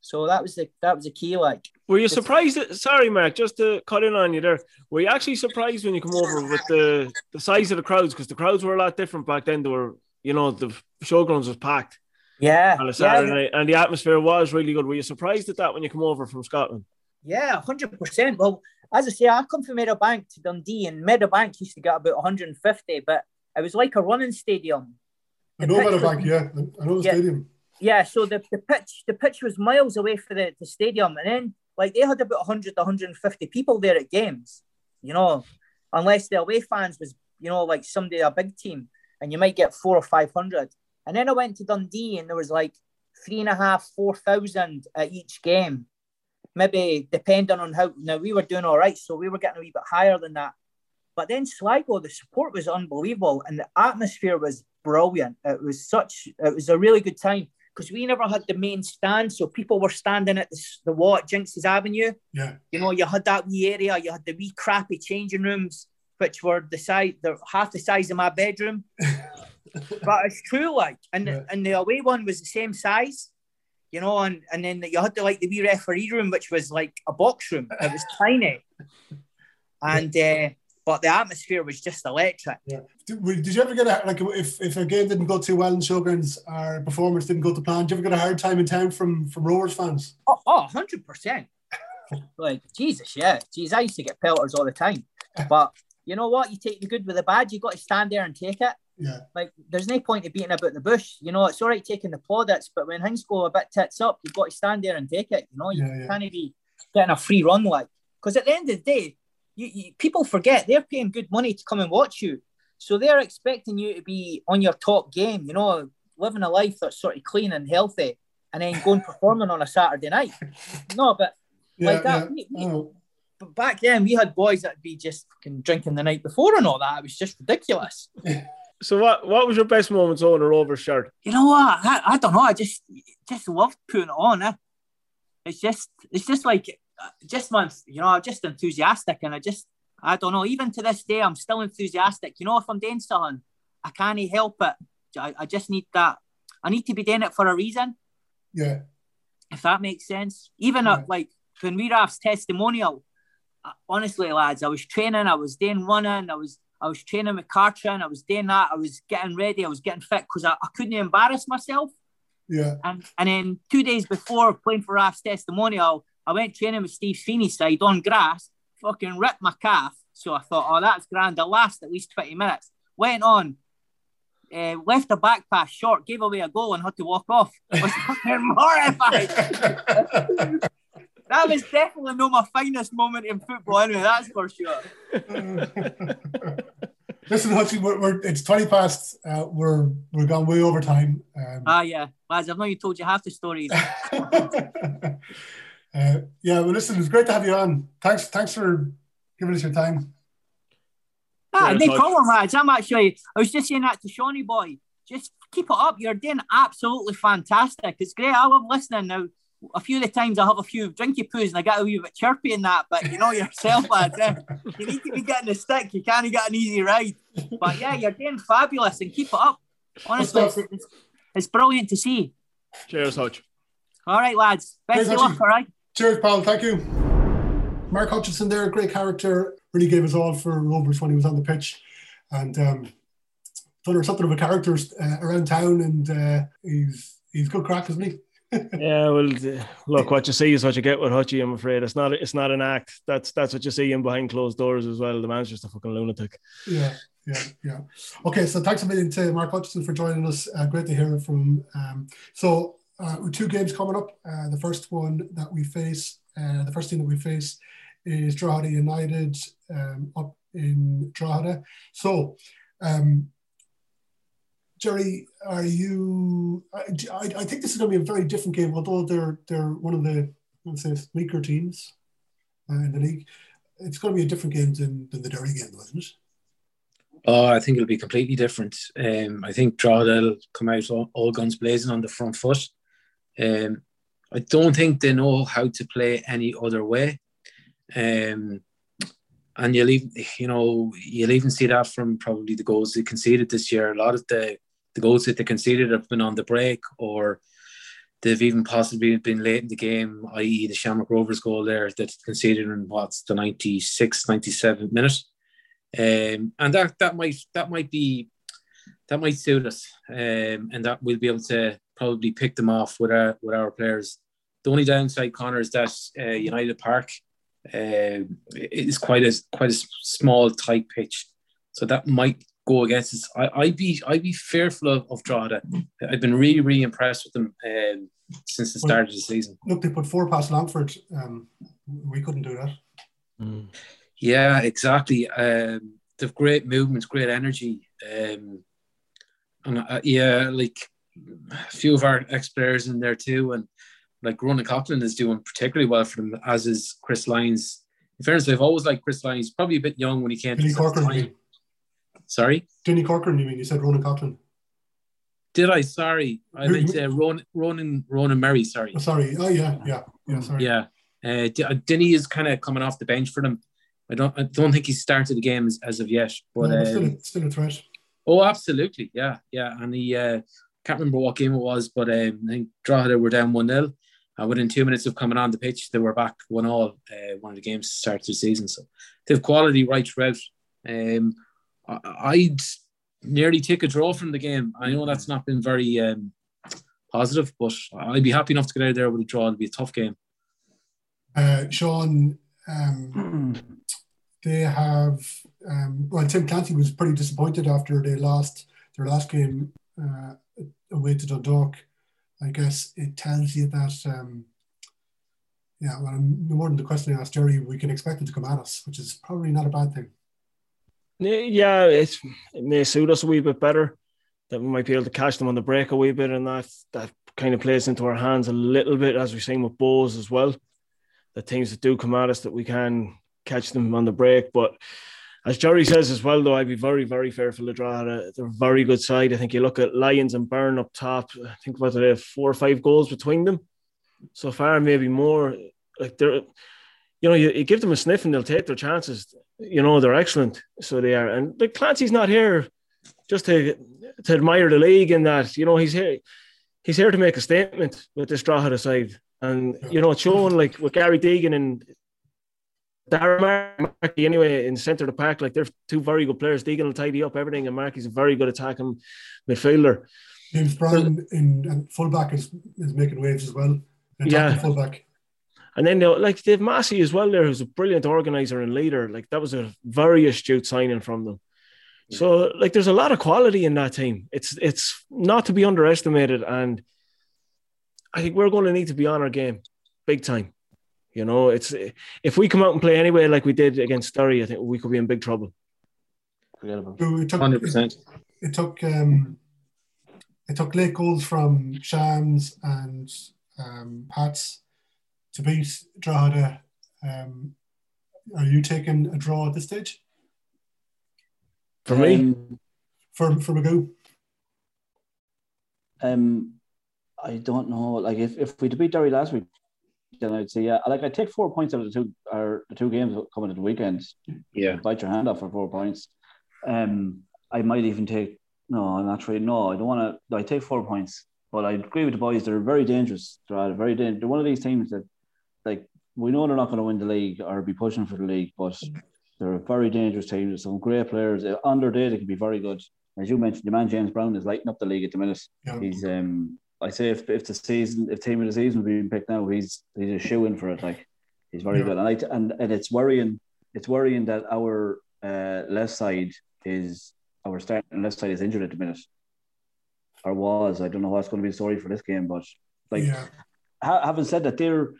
So that was the that was the key. Like Were you surprised? That, sorry, Mark, just to cut in on you there. Were you actually surprised when you come over with the, the size of the crowds? Because the crowds were a lot different back then. They were, you know, the showgrounds was packed yeah, on a yeah, Saturday night, and the atmosphere was really good. Were you surprised at that when you come over from Scotland? Yeah, hundred percent. Well, as I say, I come from Meadowbank to Dundee, and Meadowbank used to get about 150, but it was like a running stadium. I know about was- back, yeah. I know the Yeah. stadium. Yeah, so the, the pitch the pitch was miles away from the, the stadium, and then like they had about 100 to 150 people there at games. You know, unless the away fans was you know like somebody a big team, and you might get four or five hundred. And then I went to Dundee, and there was like three and a half, four thousand at each game. Maybe depending on how now we were doing all right, so we were getting a wee bit higher than that. But then Sligo, the support was unbelievable and the atmosphere was brilliant. It was such, it was a really good time because we never had the main stand. So people were standing at the, the wall at Jinks's Avenue. Yeah. You know, you had that wee area, you had the wee crappy changing rooms, which were the size, they're half the size of my bedroom. (laughs) but it's true, like, and, and the away one was the same size. You know, and, and then you had the like the wee referee room, which was like a box room. It was tiny, (laughs) and uh, but the atmosphere was just electric. Yeah. Did, did you ever get a like if, if a game didn't go too well in showgrounds, our performance didn't go to plan? Did you ever get a hard time in town from from Rovers fans? Oh, oh 100%. (laughs) like, Jesus, yeah. Jeez, I used to get pelters all the time. But you know what? You take the good with the bad. You've got to stand there and take it. Yeah. Like, there's no point in beating about the bush. You know, it's all right taking the plaudits, but when things go a bit tits up, you've got to stand there and take it. You know, you Yeah, yeah. can't be getting a free run like. Because at the end of the day, you, you, people forget they're paying good money to come and watch you. So they're expecting you to be on your top game, you know, living a life that's sort of clean and healthy. and then going (laughs) performing on a Saturday night. No, but Yeah, like that. yeah. we- we- Oh. but back then, we had boys that'd be just fucking drinking the night before and all that. It was just ridiculous. (laughs) So what what was your best moments on a Rovers shirt? You know what? I, I don't know. I just just loved putting it on. Eh? It's just it's just like just once you know I'm just enthusiastic and I just I don't know. Even to this day, I'm still enthusiastic. You know, if I'm doing something, I can't help it. I, I just need that. I need to be doing it for a reason. Yeah. If that makes sense. Even at, like when we Raf's testimonial, uh, honestly, lads, I was training. I was doing running. I was I was training with Cartron. I was doing that. I was getting ready. I was getting fit because I, I couldn't embarrass myself. Yeah. And and then two days before playing for Raf's testimonial, I went training with Steve Sweeney side on grass, fucking ripped my calf. So I thought, oh, that's grand. I'll last at least 20 minutes. Went on, uh, left a back pass short, gave away a goal and had to walk off. (laughs) I was fucking horrified. that was definitely not my finest moment in football, anyway, that's for sure. (laughs) Listen, Hutchie, we're, we're, it's 20 past. Uh, we're we're gone way over time. Um, Ah, yeah. Lads, I've not even told you half the stories. (laughs) uh, yeah, well, listen, it's great to have you on. Thanks, thanks for giving us your time. Ah, Cheers, no problem, lads. I'm actually, I was just saying that to Shawnee boy. Just keep it up. You're doing absolutely fantastic. It's great. I love listening now. A few of the times I have a few drinky poos and I get a wee bit chirpy in that, but you know yourself, lads. eh? You need to be getting the stick. You can't get an easy ride. But yeah, you're doing fabulous and keep it up. Honestly, it's, it's, it's brilliant to see. Cheers, Hodge. All right, lads. Best Cheers, of luck, all right? Cheers, pal. Thank you. Mark Hutchison there, great character. Really gave us all for Rovers when he was on the pitch. And um, done something of a character uh, around town. And uh, he's he's good crack, isn't he? (laughs) yeah, well, look, what you see is what you get with Hutchie. I'm afraid it's not it's not an act. That's that's what you see in behind closed doors as well. The man's just a fucking lunatic. Yeah, yeah, yeah. Okay, so thanks a million to Mark Hutchison for joining us. Uh, great to hear from. Um, so uh, two games coming up. Uh, the first one that we face, uh, the first team that we face is Drogheda United um, up in Drogheda. So, um, Gerry, are you? I, I I think this is going to be a very different game, although they're they're one of the let's say weaker teams uh, in the league. It's going to be a different game than, than the Derry game, though, isn't it? Oh, I think it'll be completely different. Um, I think Drogheda will come out all, all guns blazing on the front foot. Um, I don't think they know how to play any other way. Um, and you'll even, you know, you'll even see that from probably the goals they conceded this year. A lot of the, the goals that they conceded have been on the break or they've even possibly been late in the game, i.e. the Shamrock Rovers goal there that conceded in what's the 96th, 97th minute. Um, and that that might that might be that might suit us, um, and that we'll be able to probably pick them off with our with our players. The only downside, Conor, is that uh, United Park uh, is quite a quite a small tight pitch, so that might go against us. I, I'd be I'd be fearful of, of Drogheda. I've been really really impressed with them um, since the start of the season. Look, they put four past Longford. Um, we couldn't do that. Yeah, exactly. Um, they've great movements, great energy. Um, and uh, yeah, like a few of our ex players in there too, and like Ronan Coughlan is doing particularly well for them, as is Chris Lyons. In fairness, I've always liked Chris Lyons. Probably a bit young when he came Dinny to Corcoran, Sorry, Dinny Corcoran, you mean? You said Ronan Coughlan. did I? Sorry, I meant uh, Ronan, Ronan, Ronan Murray. Sorry. Oh, sorry. Oh, yeah, yeah, yeah, sorry. Yeah, uh, uh, Dinny is kind of coming off the bench for them. I don't, I don't think he's started the game as, as of yet. But No, but still, um, a, still a threat. Oh, absolutely. Yeah, yeah. And he uh, can't remember what game it was, but um, I think Drogheda were down 1 0. And within two minutes of coming on the pitch, they were back 1 all, uh, one of the games to start the season. So they have quality right throughout. Um, I, I'd nearly take a draw from the game. I know that's not been very um, positive, but I'd be happy enough to get out of there with a draw. It'd be a tough game. Uh, Shaun, um, (clears throat) they have, um, well, Tim Clancy was pretty disappointed after they lost their last game uh, away to Dundalk. I guess it tells you that, um, yeah, well, more than the question I asked Gerry, we can expect them to come at us, which is probably not a bad thing. Yeah, it may suit us a wee bit better. That we might be able to catch them on the break a wee bit, and that that kind of plays into our hands a little bit, as we're seeing with Bohs as well. The teams that do come at us that we can catch them on the break. But as Gerry says as well, though, I'd be very, very fearful of Drogheda. They're a very good side. I think you look at Lyons and Burn up top. I think whether they have four or five goals between them so far, maybe more. Like they're, you know, you, you give them a sniff and they'll take their chances. You know, they're excellent. So they are. And like Clancy's not here just to to admire the league and that. You know, he's here. He's here to make a statement with this Drogheda side. And you know, it's showing like with Gary Deegan and Darren Markey anyway in centre of the pack, like they're two very good players. Deegan will tidy up everything, and Markey's a very good attacking midfielder. James Brown in and fullback is, is making waves as well. Yeah. fullback. And then you know, like Dane Massey as well, there who's a brilliant organizer and leader. Like that was a very astute signing from them. So like there's a lot of quality in that team. It's it's not to be underestimated, and I think we're going to need to be on our game, big time. You know, it's if we come out and play anyway like we did against Derry, I think we could be in big trouble. Forgettable. It took, 100%. It, it took um, it took late goals from Shams and um, Pats to beat Drogheda. Um, are you taking a draw at this stage For me, Um, for for Magoo? Um, I don't know. Like if, if we beat Derry last week, then I'd say yeah. Like I take four points out of the two or the two games coming at the weekend. Yeah. Bite your hand off for four points. Um, I might even take. No, I'm actually no. I don't want to. I take four points, but I agree with the boys. They're very dangerous. They're very dangerous. They're one of these teams that, like, we know they're not going to win the league or be pushing for the league, but they're a very dangerous team. There's some great players. On their day, they can be very good. As you mentioned, the man James Brown is lighting up the league at the minute. Yeah. He's um I say if, if the season if team of the season being picked now, he's he's a shoe in for it. Like he's very Yeah. good. And I and, and it's worrying it's worrying that our uh, left side is our starting left side is injured at the minute. Or was. I don't know what's going to be the story for this game, but like yeah, ha- having said that, they're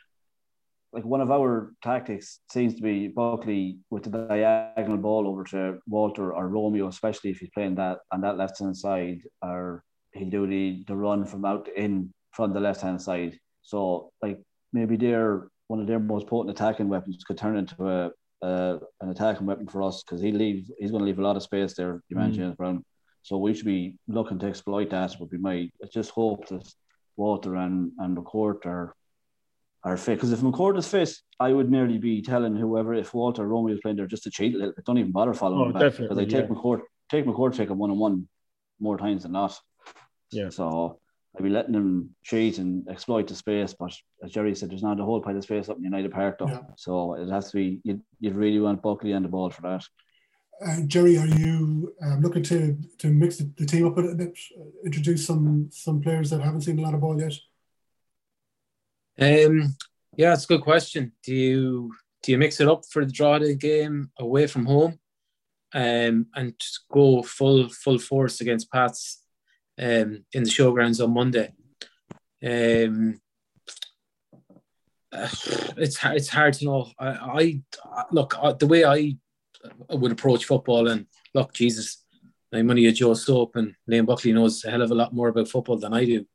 like one of our tactics seems to be Buckley with the diagonal ball over to Walter or Romeo, especially if he's playing that on that left hand side, or he'll do the, the run from out in from the left hand side. So like maybe they're one of their most potent attacking weapons could turn into a uh, an attacking weapon for us because he leave he's going to leave a lot of space there, you man Mm. James Brown. So we should be looking to exploit that. Would be my I just hope that Walter and and McCourt are are fit. Because if McCourt is fit, I would nearly be telling whoever if Walter Romeo is playing there just to cheat a little bit. Don't even bother following Oh, him back because I take yeah. McCourt take McCourt take a one on one more times than not. Yeah. So I'd be letting him cheat and exploit the space. But as Gerry said, there's not a whole pile of space up in United Park though. Yeah. So it has to be you'd, you'd really want Buckley on the ball for that. uh, Gerry, are you um, looking to to mix the, the team up a little bit, introduce some some players that haven't seen a lot of ball yet? Um, yeah, it's a good question. Do you do you mix it up for the Drogheda game away from home, um, and just go full full force against Pats, um, in the showgrounds on Monday? Um, uh, it's hard, it's hard to know. I, I I- look uh, the way I would approach football, and look, Jesus, I'm only a Joe Soap, and Liam Buckley knows a hell of a lot more about football than I do.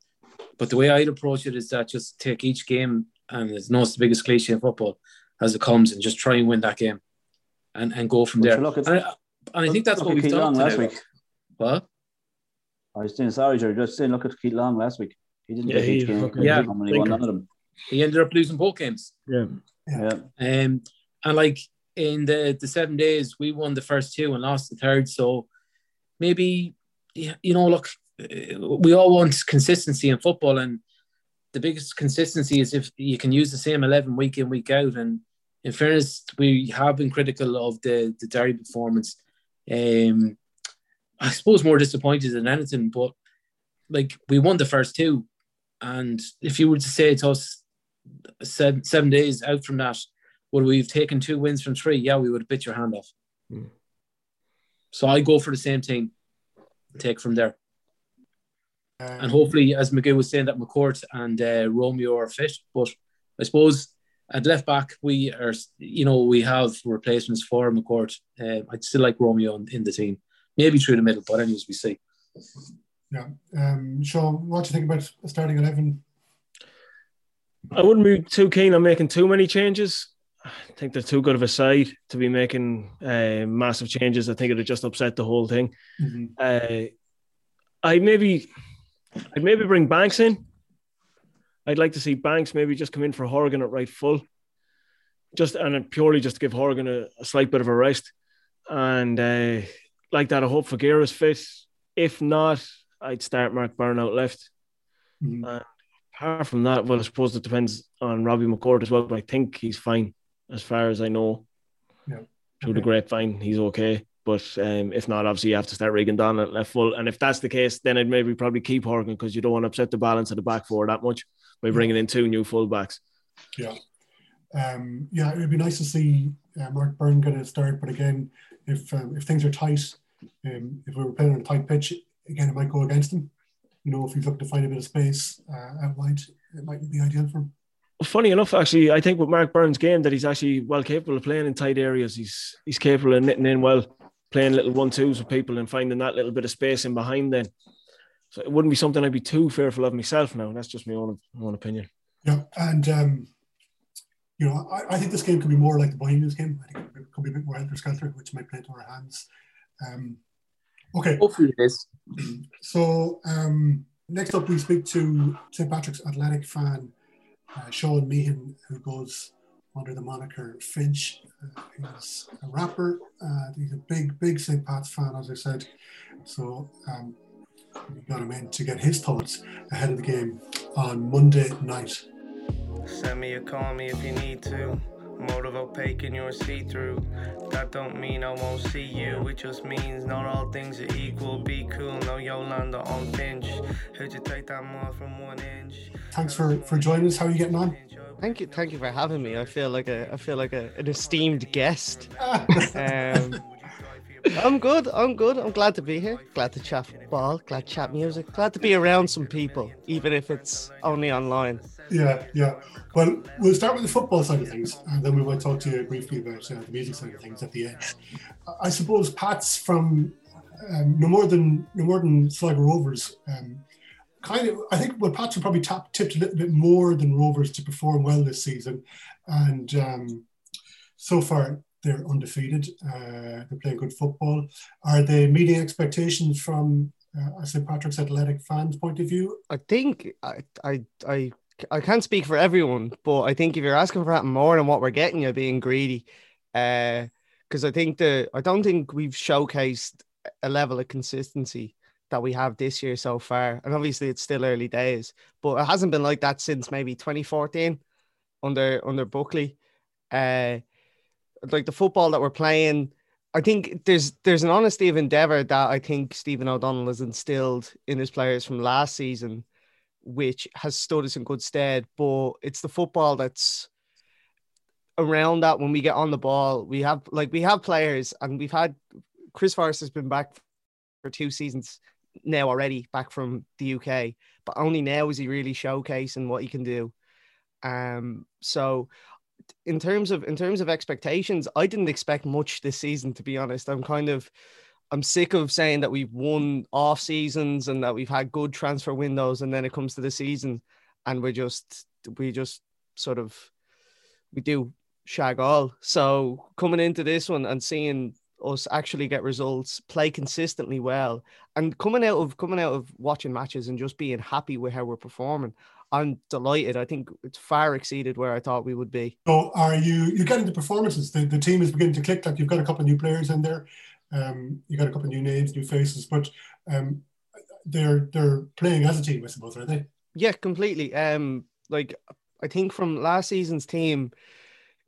But the way I'd approach it is that just take each game, and it's not the biggest cliche in football as it comes, and just try and win that game, and, and go from But there. and, I, and I think that's what we've done last week. What? I was saying sorry, Gerry. Just saying, look at Keith Long last week. He didn't Yeah, take each he game. fucking- Yeah. He won none of them. He ended up losing both games. yeah, Yeah. Um, and like in the the seven days, we won the first two and lost the third. So maybe yeah, you know, look, uh, we all want consistency in football, and the biggest consistency is if you can use the same eleven week in week out. And in fairness, we have been critical of the the Derry performance. Um, I suppose more disappointed than anything, but like we won the first two, and if you were to say to us seven, seven days out from that, would we have taken two wins from three? Yeah, we would have bit your hand off. Hmm. So I go for the same team, take from there. Um, And hopefully, as Magoo was saying, that McCourt and uh, Romeo are fit. But I suppose at left back, we are, you know, we have replacements for McCourt. Uh, I'd still like Romeo in, in the team, maybe through the middle, but anyways, we see. Yeah. Um, Shaun, what do you think about starting eleven? I wouldn't be too keen on making too many changes. I think they're too good of a side to be making uh, massive changes. I think it'd just upset the whole thing. Mm-hmm. Uh, I maybe, I'd maybe bring Banks in. I'd like to see Banks maybe just come in for Horgan at right full, just and purely just to give Horgan a, a slight bit of a rest, and uh, like that. I hope Figueira's fit. If not, I'd start Mark Byrne out left. Mhm. And apart from that, well, I suppose it depends on Robbie McCourt as well, but I think he's fine as far as I know. Yeah. Through the Okay. grapevine, he's okay. But um, if not, obviously you have to start Regan Donelon at left full. And if that's the case, then I'd maybe probably keep Horgan because you don't want to upset the balance of the back four that much by bringing in two new fullbacks. Yeah. Um, yeah, it would be nice to see uh, Mark Byrne get a start, but again, if um, if things are tight, um, if we were playing on a tight pitch, again, it might go against him. You know, if he's looking to find a bit of space uh, out wide, it might be ideal for him. Funny enough, actually, I think with Mark Burns' game that he's actually well capable of playing in tight areas. He's he's capable of knitting in well, playing little one twos with people and finding that little bit of space in behind. Then, so it wouldn't be something I'd be too fearful of myself. Now, that's just my own own opinion. Yeah, and um, you know, I, I think this game could be more like the Bohemians game. I think it could be a bit more helter skelter, which might play into our hands. Um, okay. Hopefully it is. (clears throat) So um, next up, we speak to St. Patrick's Athletic fan uh, Sean Meehan, who goes under the moniker Fynch. Uh, he's a rapper. Uh, he's a big, big St. Pat's fan, as I said. So um, we got him in to get his thoughts ahead of the game on Monday night. Send me or call me if you need to. Motive opaque and you're see through. That don't mean I won't see you. It just means not all things are equal. Be cool, no Yolanda on Fynch. Heard you take that more from one inch. Thanks for, for joining us. How are you getting on? Thank you, thank you for having me. I feel like a, I feel like a, an esteemed guest. (laughs) um, I'm good. I'm good. I'm glad to be here. Glad to chat ball. Glad to chat music. Glad to be around some people, even if it's only online. Yeah, yeah. Well, we'll start with the football side of things, and then we will talk to you briefly about uh, the music side of things at the end. I suppose Pat's from um, no more than no more than Sligo Rovers. Um, kind of, I think well, Pats probably tap, tipped a little bit more than Rovers to perform well this season, and um, so far they're undefeated. Uh, they're playing good football. Are they meeting expectations from uh, St Patrick's Athletic fans' point of view? I think I, I, I, I can't speak for everyone, but I think if you're asking for that more than what we're getting, you're being greedy. Because I think the I don't think we've showcased a level of consistency that we have this year so far. And obviously, it's still early days, but it hasn't been like that since maybe 2014 under under Buckley. Uh, like the football that we're playing. I think there's there's an honesty of endeavor that I think Stephen O'Donnell has instilled in his players from last season, which has stood us in good stead. But it's the football that's around that when we get on the ball. We have like we have players, and we've had Chris Forrest has been back for two seasons now already, back from the UK, but only now is he really showcasing what he can do. Um, so in terms of in terms of expectations, I didn't expect much this season, to be honest. I'm kind of I'm sick of saying that we've won off seasons and that we've had good transfer windows, and then it comes to the season and we're just we just sort of we do shag all. So coming into this one and seeing us actually get results, play consistently well, and coming out of coming out of watching matches and just being happy with how we're performing. I'm delighted. I think it's far exceeded where I thought we would be. So are you you're getting the performances? The, the team is beginning to click. Like you've got a couple of new players in there. Um, you got a couple of new names, new faces, but um, they're they're playing as a team, I suppose, are they? Yeah, completely. Um, like I think from last season's team,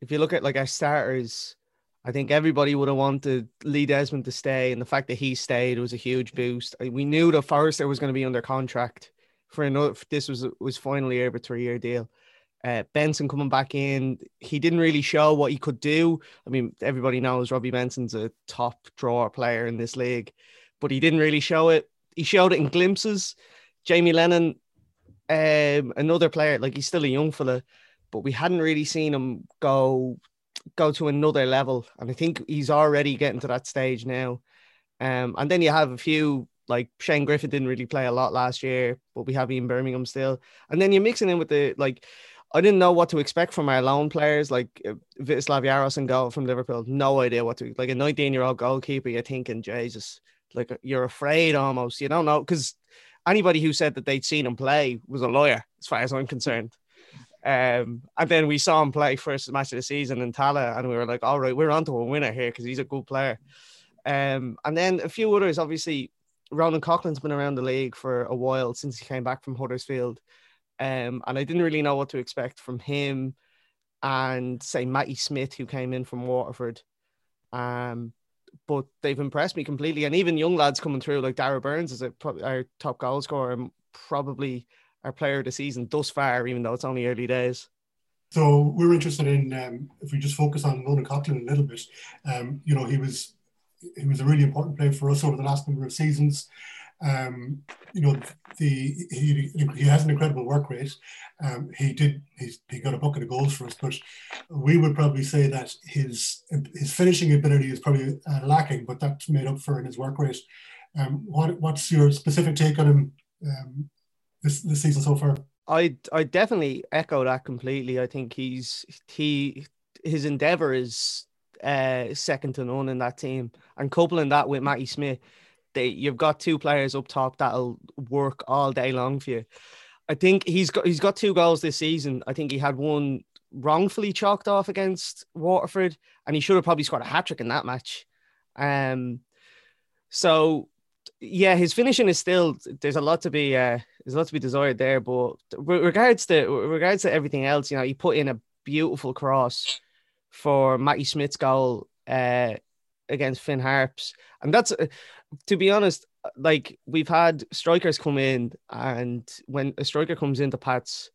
if you look at like our starters, I think everybody would have wanted Lee Desmond to stay, and the fact that he stayed was a huge boost. We knew that Forrester was going to be under contract for another. This was was finally over three year deal. Uh, Benson coming back in, he didn't really show what he could do. I mean, everybody knows Robbie Benson's a top drawer player in this league, but he didn't really show it. He showed it in glimpses. Jamie Lennon, um, another player, like he's still a young fella, but we hadn't really seen him go go to another level. And I think he's already getting to that stage now. Um, and then you have a few Like Shane Griffin didn't really play a lot last year, but we have Ian Bermingham still. And then you're mixing in with the like I didn't know what to expect from our lone players like uh, Vitislav Jaros and goal from Liverpool. No idea what to like a 19 year old goalkeeper. You're thinking, Jesus, like you're afraid almost. You don't know because anybody who said that they'd seen him play was a lawyer, as far as I'm concerned. Um, and then we saw him play first match of the season in Tallaght, and we were like, all right, we're onto a winner here because he's a good player. Um, and then a few others, obviously, Ronan Coughlan's been around the league for a while since he came back from Huddersfield. Um, and I didn't really know what to expect from him and say Matty Smith, who came in from Waterford. Um, but they've impressed me completely. And even young lads coming through, like Darragh Burns is a, our top goal scorer and probably our player of the season thus far, even though it's only early days. So we're interested in um, if we just focus on Ronan Coughlan a little bit. Um, you know, he was he was a really important player for us over the last number of seasons. Um, you know, the he, he has an incredible work rate. Um, he did he's, he got a bucket of goals for us, but we would probably say that his his finishing ability is probably uh, lacking, but that's made up for in his work rate. Um, what what's your specific take on him um, this this season so far? I I definitely echo that completely. I think he's he his endeavor is uh, second to none in that team, and coupling that with Matty Smith they you've got two players up top that'll work all day long for you. I think he's got he's got two goals this season. I think he had one wrongfully chalked off against Waterford, and he should have probably scored a hat trick in that match. Um, so yeah, his finishing is still there's a lot to be uh, there's a lot to be desired there. But regards to regards to everything else, you know, he put in a beautiful cross for Matty Smith's goal uh, against Finn Harps, and that's to be honest, like we've had strikers come in, and when a striker comes into Pats,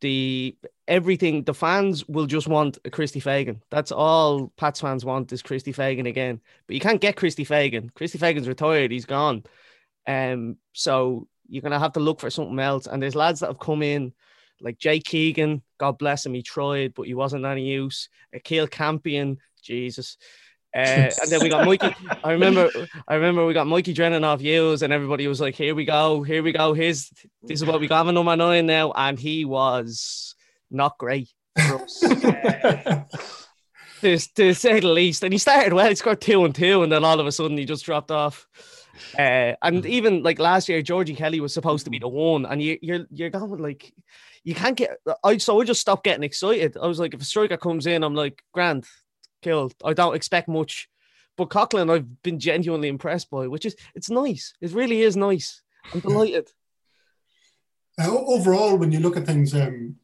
the everything the fans will just want a Christy Fagan. That's all Pats fans want is Christy Fagan again. But you can't get Christy Fagan. Christy Fagan's retired. He's gone. Um, so you're gonna have to look for something else. And there's lads that have come in, like Jake Keegan. God bless him. He tried, but he wasn't any use. Akil Campion. Jesus. Uh, and then we got Mikey. (laughs) I remember, I remember we got Mikey Drennan off Hughes, and everybody was like, "Here we go, here we go. Here's this is what we got in number nine now," and he was not great for us. uh, (laughs) (laughs) to, to say the least. And he started well. He scored two and two, and then all of a sudden he just dropped off. Uh, and even like last year, Georgie Kelly was supposed to be the one, and you, you're you're going like you can't get. I so I just stopped getting excited. I was like, if a striker comes in, I'm like, Grant, killed. I don't expect much. But Coughlan, I've been genuinely impressed by, which is it's nice. It really is nice. I'm delighted. Uh, overall, when you look at things, um,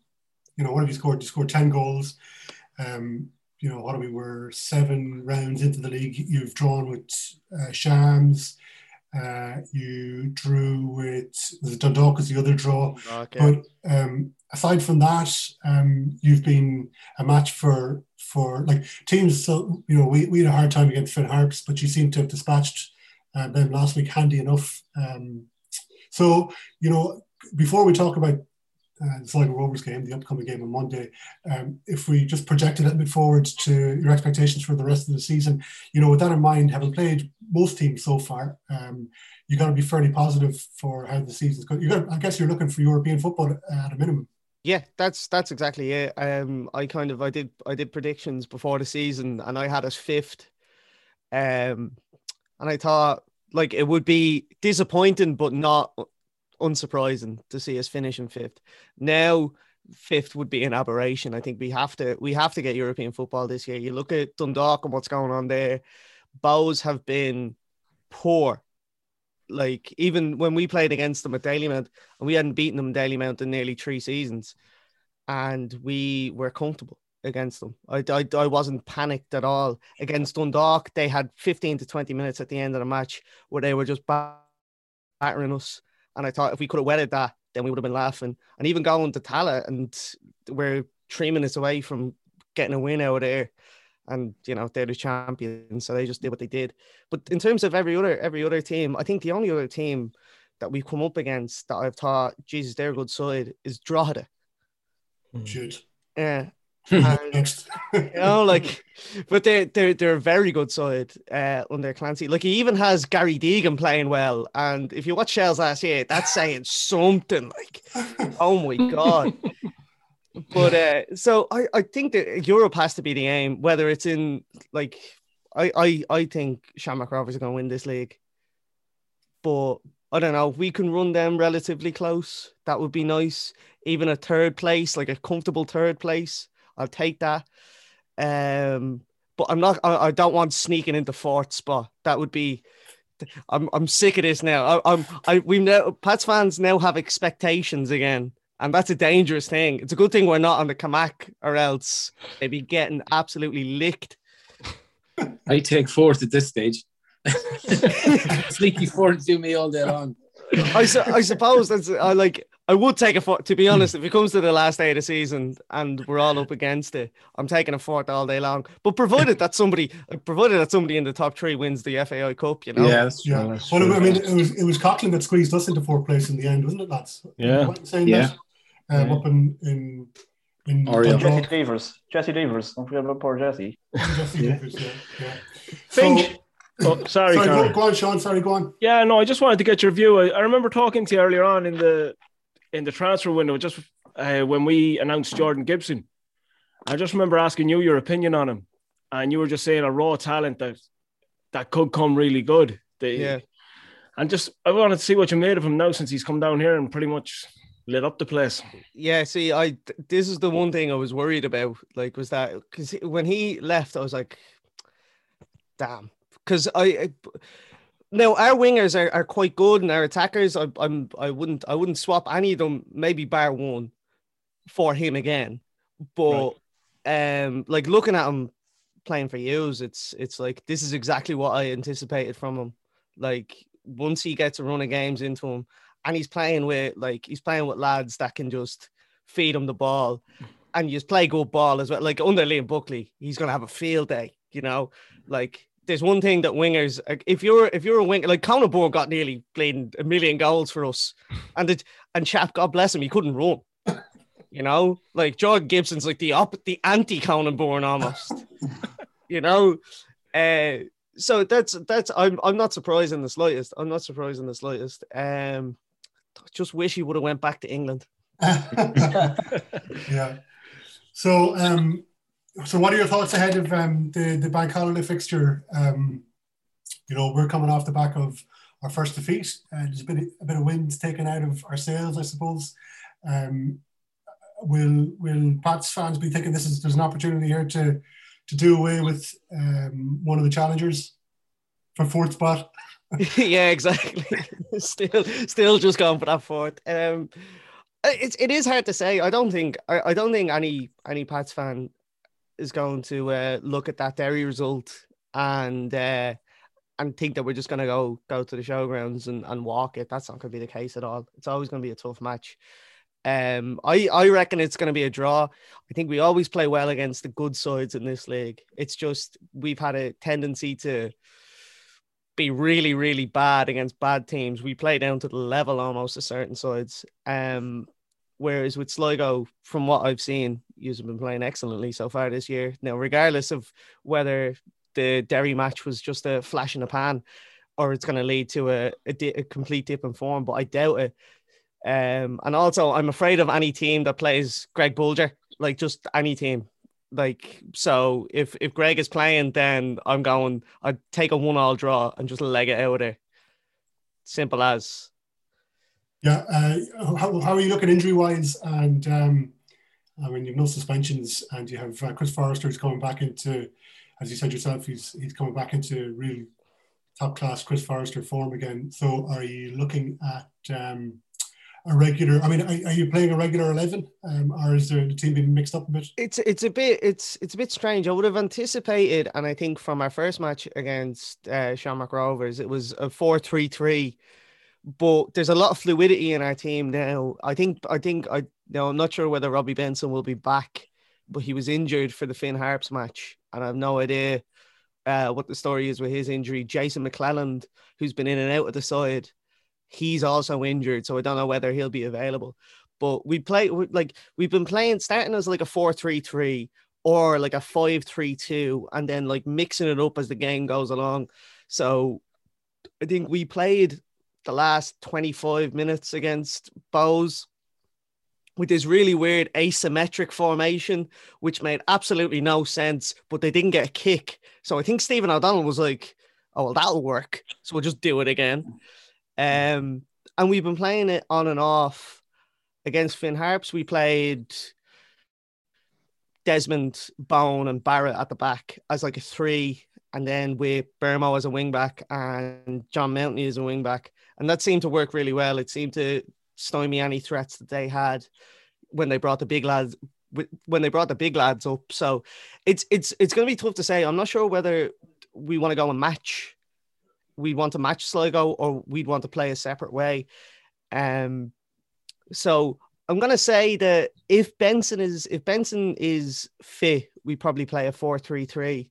you know, what have you scored? You scored 10 goals. Um, you know, what are we? We're seven rounds into the league. You've drawn with uh, Shams. Uh, you drew with was it Dundalk was the other draw. Okay. But um, aside from that, um, you've been a match for for like teams. So you know, we, we had a hard time against Finn Harps, but you seem to have dispatched uh, them last week handy enough. Um, so you know, before we talk about uh, the Sligo Rovers game, the upcoming game on Monday, um, if we just project a bit forward to your expectations for the rest of the season, you know, with that in mind, having played most teams so far, um, you got to be fairly positive for how the season's going. You got, I guess, you're looking for European football at a minimum. Yeah, that's that's exactly it. Um, I kind of I did I did predictions before the season, and I had us fifth. Um, and I thought like it would be disappointing, but not unsurprising to see us finishing fifth. Now, fifth would be an aberration. I think we have to we have to get European football this year. You look at Dundalk and what's going on there. Bohs have been poor like even when we played against them at Dalymount and we hadn't beaten them Dalymount in nearly three seasons, and we were comfortable against them. I, I, I wasn't panicked at all against Dundalk. They had 15 to 20 minutes at the end of the match where they were just battering us. And I thought if we could have weathered that, then we would have been laughing. And even going to Tallaght, and we're three minutes away from getting a win out there and you know they're the champions, so they just did what they did. But in terms of every other every other team, I think the only other team that we've come up against that I've thought, Jesus, they're a good side is Drogheda. Mm. Shoot. Yeah. (laughs) Next. you know, like, but they're they're they're a very good side uh, under Clancy. Like he even has Gary Deegan playing well, and if you watch Shells last year, that's saying something. Like, oh my god. But uh, so I, I think that Europe has to be the aim, whether it's in like I I, I think Shamrock Rovers are going to win this league, but I don't know. If we can run them relatively close, that would be nice. Even a third place, like a comfortable third place, I'll take that. Um, but I'm not. I, I don't want sneaking into fourth spot. That would be. I'm I'm sick of this now. I, I'm I we now Pats fans now have expectations again, and that's a dangerous thing. It's a good thing we're not on the Kamak, or else they'd be getting absolutely licked. (laughs) I take fourth at this stage. (laughs) Sneaky fourth do me all day long. I, su- I suppose that's I like I would take a fourth to be honest. If it comes to the last day of the season and we're all up against it, I'm taking a fourth all day long. But provided that somebody, provided that somebody in the top three wins the FAI Cup, you know. yeah. well, I mean, it was it was Coughlan that squeezed us into fourth place in the end, wasn't it, lads? Yeah. Am I saying Yeah. that? Um, Up in in in Jesse Dundalk. Devers. Jesse Devers. Don't forget about poor Jesse. Jesse Davis, yeah, yeah. Fynch. Oh, (coughs) sorry, Sorry, go, go on, Shaun. Sorry, go on. Yeah, no, I just wanted to get your view. I, I remember talking to you earlier on in the in the transfer window, just uh, when we announced Jordan Gibson. I just remember asking you your opinion on him, and you were just saying a raw talent that that could come really good. The- Yeah. and just I wanted to see what you made of him now since he's come down here and pretty much lit up the place. Yeah, see, I this is the one thing I was worried about. Like, was that because when he left, I was like, damn. Because I, I now our wingers are, are quite good, and our attackers, I, I'm I wouldn't I wouldn't swap any of them, maybe bar one, for him again. But um, like looking at him playing for Hughes, it's it's like this is exactly what I anticipated from him. Like once he gets a run of games into him, and he's playing with like he's playing with lads that can just feed him the ball, and you just play good ball as well. Like under Liam Buckley, he's gonna have a field day. You know, like there's one thing that wingers, if you're if you're a winger, like Conor Byrne got nearly played a million goals for us, (laughs) and it and chap, God bless him, he couldn't run. You know, like Jordan Gibson's like the op the anti Conan Byrne almost. (laughs) you know, uh, so that's that's I'm I'm not surprised in the slightest. I'm not surprised in the slightest. Um, just wish he would have went back to England. (laughs) yeah. So, um, so what are your thoughts ahead of um, the the bank holiday fixture? Um, you know, we're coming off the back of our first defeat. Uh, there's been a bit of wind taken out of our sails, I suppose. Um, will will Pats fans be thinking this is there's an opportunity here to to do away with um, one of the challengers for fourth spot? (laughs) yeah, exactly. (laughs) still, still just going for that fourth. Um, it's it is hard to say. I don't think I, I don't think any any Pats fan is going to uh, look at that Derry result and uh, and think that we're just going to go go to the showgrounds and, and walk it. That's not going to be the case at all. It's always going to be a tough match. Um, I I reckon it's going to be a draw. I think we always play well against the good sides in this league. It's just we've had a tendency to be really, really bad against bad teams. We play down to the level almost of certain sides. Um, whereas with Sligo, from what I've seen, you've been playing excellently so far this year. Now, regardless of whether the Derry match was just a flash in the pan or it's going to lead to a, a, di- a complete dip in form, but I doubt it. Um, and also, I'm afraid of any team that plays Greg Bolger, like just any team. Like so, if if Greg is playing, then I'm going. I'd take a one-all draw and just leg it out there. Simple as. Yeah. Uh, how, how are you looking injury wise? And um, I mean, you've no suspensions, and you have uh, Chris Forrester is coming back into, as you said yourself, he's he's coming back into really top class Chris Forrester form again. So, are you looking at um, a regular? I mean, are, are you playing a regular eleven, um, or is the team being mixed up a bit? It's it's a bit it's it's a bit strange. I would have anticipated, and I think from our first match against uh, Shamrock Rovers, it was a four-three-three. But there's a lot of fluidity in our team now. I think I think I now I'm not sure whether Robbie Benson will be back, but he was injured for the Finn Harps match, and I have no idea uh, what the story is with his injury. Jason McClelland, who's been in and out of the side, he's also injured, so I don't know whether he'll be available. But we play like we've been playing starting as like a four three three or like a five three two, and then like mixing it up as the game goes along. So I think we played the last 25 minutes against Bohs with this really weird asymmetric formation, which made absolutely no sense, but they didn't get a kick. So I think Stephen O'Donnell was like, oh, well, that'll work. So we'll just do it again. Um, and we've been playing it on and off against Finn Harps. We played Desmond, Bone, and Barrett at the back as like a three, and then with Burmo as a wing back and John Mountney as a wing back. And that seemed to work really well. It seemed to stymie any threats that they had when they brought the big lads when they brought the big lads up. So it's it's it's going to be tough to say. I'm not sure whether we want to go and match. We want to match Sligo, or we'd want to play a separate way. Um, so I'm going to say that if Benson is if Benson is fit, we probably play a four-three-three,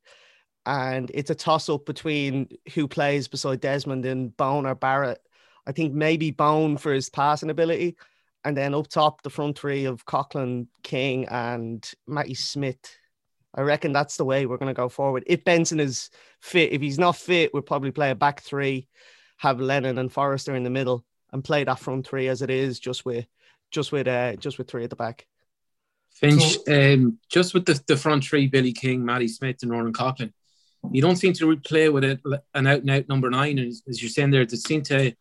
and it's a toss up between who plays beside Desmond and Bone or Barrett. I think maybe Bone for his passing ability, and then up top the front three of Coughlan, King, and Matty Smith. I reckon that's the way we're going to go forward. If Benson is fit, if he's not fit, we'll probably play a back three, have Lennon and Forrester in the middle, and play that front three as it is, just with just with uh just with three at the back. Fynch, um, just with the, the front three, Billy King, Matty Smith, and Ronan Coughlan, you don't seem to play with it an out and out number nine. And as you're saying there, they seem to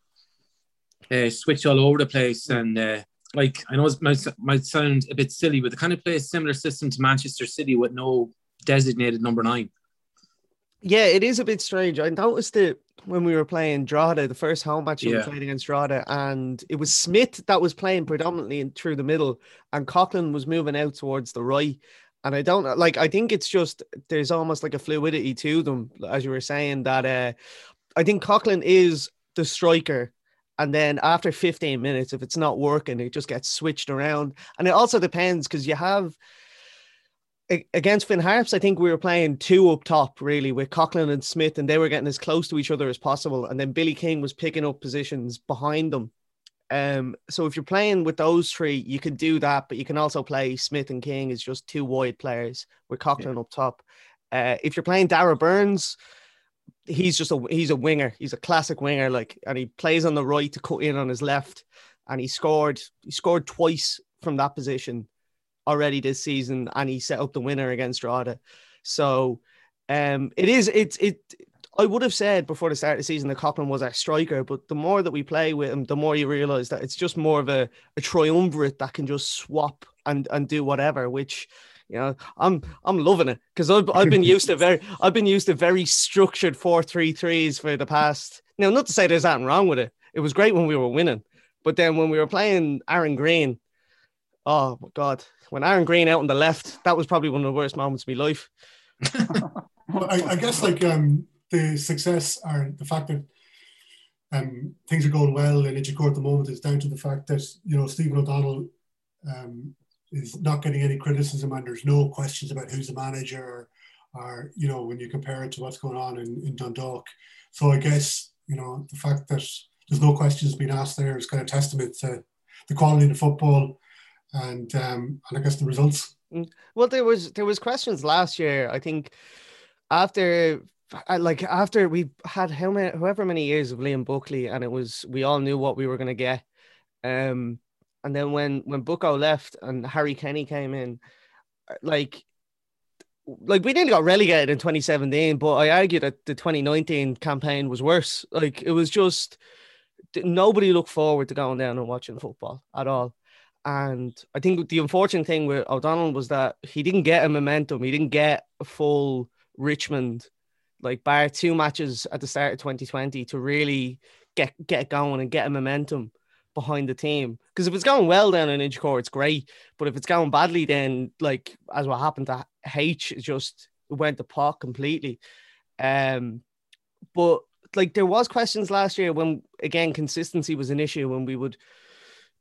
uh, switch all over the place. And uh, like, I know it might, might sound a bit silly, but they kind of play a similar system to Manchester City with no designated number nine. Yeah, it is a bit strange. I noticed it when we were playing Drogheda, the first home match we played against Drogheda, and it was Smith that was playing predominantly in, through the middle, and Coughlan was moving out towards the right. And I don't like. I think it's just there's almost like a fluidity to them, as you were saying. That uh, I think Coughlan is the striker, and then after 15 minutes, if it's not working, it just gets switched around. And it also depends because you have against Finn Harps, I think we were playing two up top really with Coughlan and Smith, and they were getting as close to each other as possible. And then Billy King was picking up positions behind them. Um, so if you're playing with those three, you can do that, but you can also play Smith and King as just two wide players with Coughlan up top. Uh, if you're playing Darragh Burns, he's just a he's a winger. He's a classic winger, like, and he plays on the right to cut in on his left, and he scored he scored twice from that position already this season, and he set up the winner against Drogheda. So, um, it is it's it. I would have said before the start of the season that Coughlan was our striker, but the more that we play with him, the more you realize that it's just more of a, a triumvirate that can just swap and and do whatever, which you know, I'm I'm loving it because I've I've been used to (laughs) very I've been used to very structured four three threes for the past. Now, not to say there's nothing wrong with it. It was great when we were winning, but then when we were playing Aaron Green, oh my god, when Aaron Green out on the left, that was probably one of the worst moments of my life. (laughs) Well, I, I guess like um, the success or the fact that um, things are going well in Inchicore at the moment is down to the fact that you know Stephen O'Donnell um, is not getting any criticism and there's no questions about who's the manager or, or you know when you compare it to what's going on in, in Dundalk. So I guess you know the fact that there's no questions being asked there is kind of testament to the quality of the football and um, and I guess the results. Mm. Well, there was there was questions last year. I think after like after we had how many however many years of Liam Buckley, and it was we all knew what we were gonna get. Um, and then when when Bucko left and Harry Kenny came in, uh, like like we nearly got relegated in 2017, but I argue that the 2019 campaign was worse. Like it was just nobody looked forward to going down and watching football at all. And I think the unfortunate thing with O'Donnell was that he didn't get a momentum. He didn't get a full Richmond, like bar two matches at the start of 2020 to really get get going and get a momentum behind the team. Because if it's going well down in Inchicore, it's great. But if it's going badly, then like as what happened to H, it just went to pot completely. Um, but like there was questions last year when again consistency was an issue when we would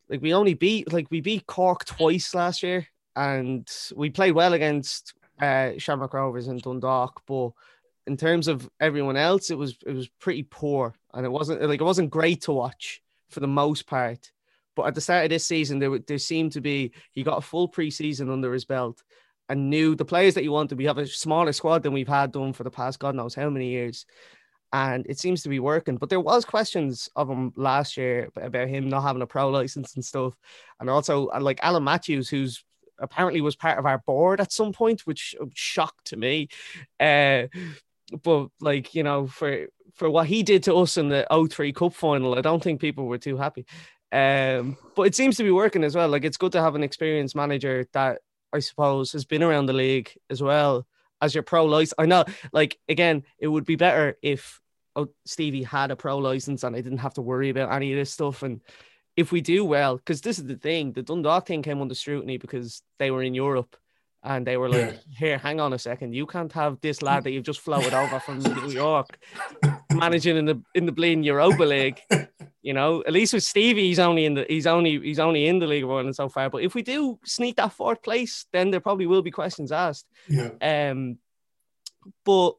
like we only beat like we beat Cork twice last year and we played well against uh Shamrock Rovers and Dundalk, but in terms of everyone else, it was it was pretty poor and it wasn't like it wasn't great to watch for the most part. But at the start of this season, there there seemed to be he got a full preseason under his belt and knew the players that he wanted. We have a smaller squad than we've had done for the past God knows how many years. And it seems to be working. But there was questions of him last year about him not having a pro license and stuff. And also like Alan Matthews, who's apparently was part of our board at some point, which shocked to me. Uh, but like, you know, for for what he did to us in the 03 Cup final, I don't think people were too happy. Um, but it seems to be working as well. Like it's good to have an experienced manager that I suppose has been around the league as well as your pro license. I know, like again, it would be better if oh, Stevie had a pro license and I didn't have to worry about any of this stuff. And if we do well, because this is the thing, the Dundalk thing came under scrutiny because they were in Europe and they were like, yeah. "Here, hang on a second, you can't have this lad that you've just floated over from (laughs) New York managing in the in the bleeding Europa League." (laughs) You know, at least with Stevie, he's only in the he's only he's only in the League of Ireland so far. But if we do sneak that fourth place, then there probably will be questions asked. Yeah. Um, but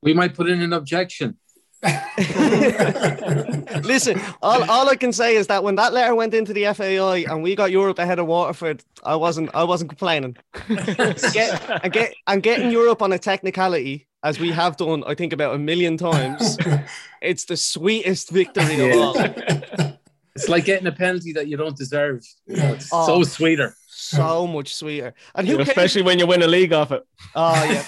we might put in an objection. (laughs) Listen, all, all I can say is that when that letter went into the FAI and we got Europe ahead of Waterford, I wasn't I wasn't complaining. (laughs) get, and get and getting Europe on a technicality, as we have done, I think about a million times, (laughs) it's the sweetest victory yeah. of all. It's like getting a penalty that you don't deserve. it's oh. so sweeter so much sweeter. And who especially when you win a league off it. Oh yeah,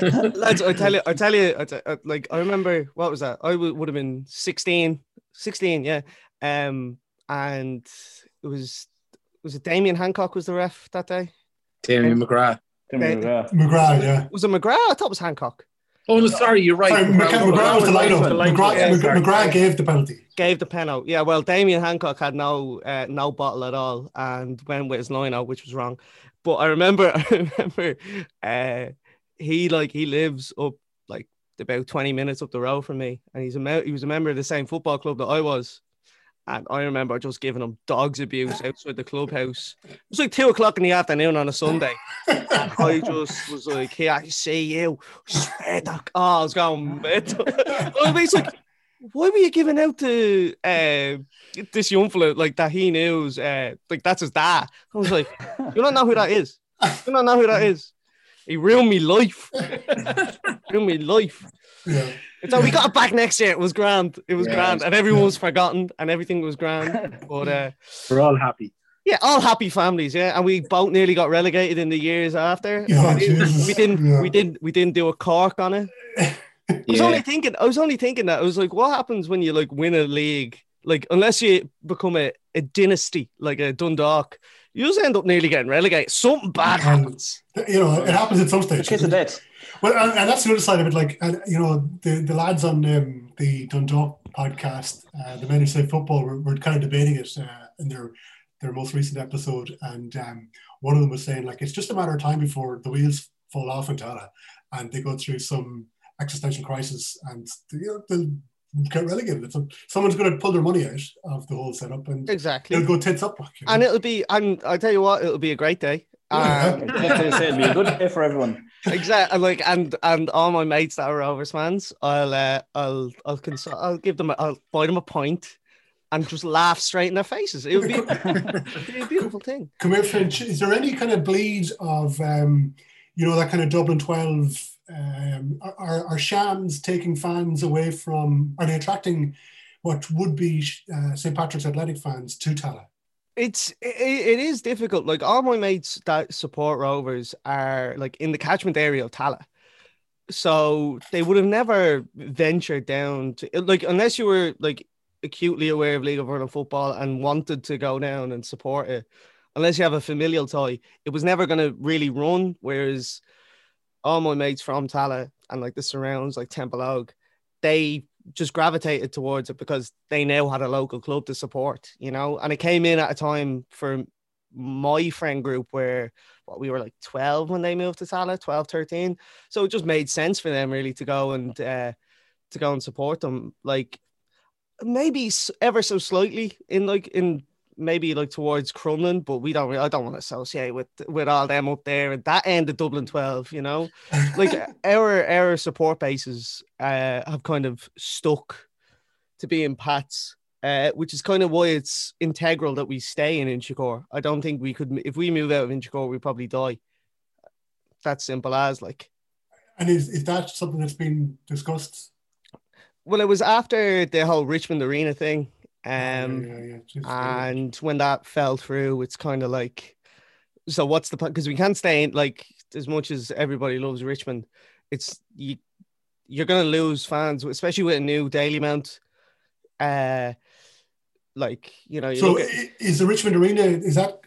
(laughs) (laughs) lads. I tell you, I tell you, I t- I, like I remember what was that? I w- would have been 16, 16, yeah. Um, and it was was it Damien Hancock was the ref that day? Damien McGrath. Damien McGrath. McGrath, yeah. Was it McGrath? I thought it was Hancock. Oh no, sorry, you're right. Sorry, McGrath, McGrath was the lineup. McGrath, yeah, McGrath gave the penalty. Gave the penalty. Yeah, well, Damien Hancock had no uh, no bottle at all and went with his lineup, which was wrong. But I remember, (laughs) I remember, uh, he like he lives up like about twenty minutes up the road from me, and he's a me- he was a member of the same football club that I was. And I remember just giving him dogs abuse (laughs) outside the clubhouse. It was like two o'clock in the afternoon on a Sunday. (laughs) I just was like, "Here, I see you." I oh, I was going mental. (laughs) I was like, "Why were you giving out to uh, this young fella like that? He knows, uh, like that's his dad." I was like, "You don't know who that is. You don't know who that is. He ruined me life. ruined me life." Yeah. (laughs) So we got it back next year. It was grand. It was yeah, grand, and everyone was forgotten, and everything was grand. (laughs) But uh, we're all happy. Yeah, all happy families. Yeah, and we both nearly got relegated in the years after. Yeah, we, didn't, we didn't. Yeah. We didn't. We didn't do a cork on it. (laughs) I was only thinking. I was only thinking that. I was like, what happens when you like win a league? Like, unless you become a, a dynasty like a Dundalk, you just end up nearly getting relegated. Something bad happens. You know, it happens at some stage. Kiss of death. Well, and, and, that's the other side of it. Like, uh, you know, the, the lads on um, the Dundalk podcast, uh, the Men Who Say Football, were, were, kind of debating it uh, in their their most recent episode, and um, one of them was saying like it's just a matter of time before the wheels fall off in Tallaght, and they go through some existential crisis, and you know, they'll get relegated. So someone's going to pull their money out of the whole setup, and exactly it'll go tits up. You know? And it'll be, and I tell you what, it'll be a great day. Um, (laughs) it'll be a good day for everyone. Exactly, like and and all my mates that are Rovers fans, I'll uh, I'll I'll consult, I'll give them, a, I'll buy them a point, and just laugh straight in their faces. It would be, be a beautiful (laughs) thing. Come here, Fynch. Is there any kind of bleed of, um, you know, that kind of Dublin twelve? Um, are are Shams taking fans away from? Are they attracting what would be uh, St Patrick's Athletic fans to Tallaght? It's it, it is difficult. Like all my mates that support Rovers are like in the catchment area of Tallaght, So they would have never ventured down to like unless you were like acutely aware of League of Ireland football and wanted to go down and support it. Unless you have a familial tie, it was never going to really run. Whereas all my mates from Tallaght and like the surrounds, like Temple Templeogue, they just gravitated towards it because they now had a local club to support, you know, and it came in at a time for my friend group where what we were like 12 when they moved to Tallaght, 12, 13. So it just made sense for them really to go and uh, to go and support them. Like maybe ever so slightly in like in maybe like towards Crumlin, but we don't. I don't want to associate with with all them up there and that end of Dublin twelve. You know, like (laughs) our our support bases uh, have kind of stuck to being Pats uh, which is kind of why it's integral that we stay in Inchicore. I don't think we could, if we move out of Inchicore, we probably die. That's simple as like. And is, is that something that's been discussed? Well, it was after the whole Richmond Arena thing. Um, Oh, yeah, yeah, just, and when that fell through, it's kind of like, so what's the point? Because we can't stay in, like, as much as everybody loves Richmond, it's you, you're going to lose fans, especially with a new Dalymount. Uh, like, you know, you So at, is the Richmond Arena, is that,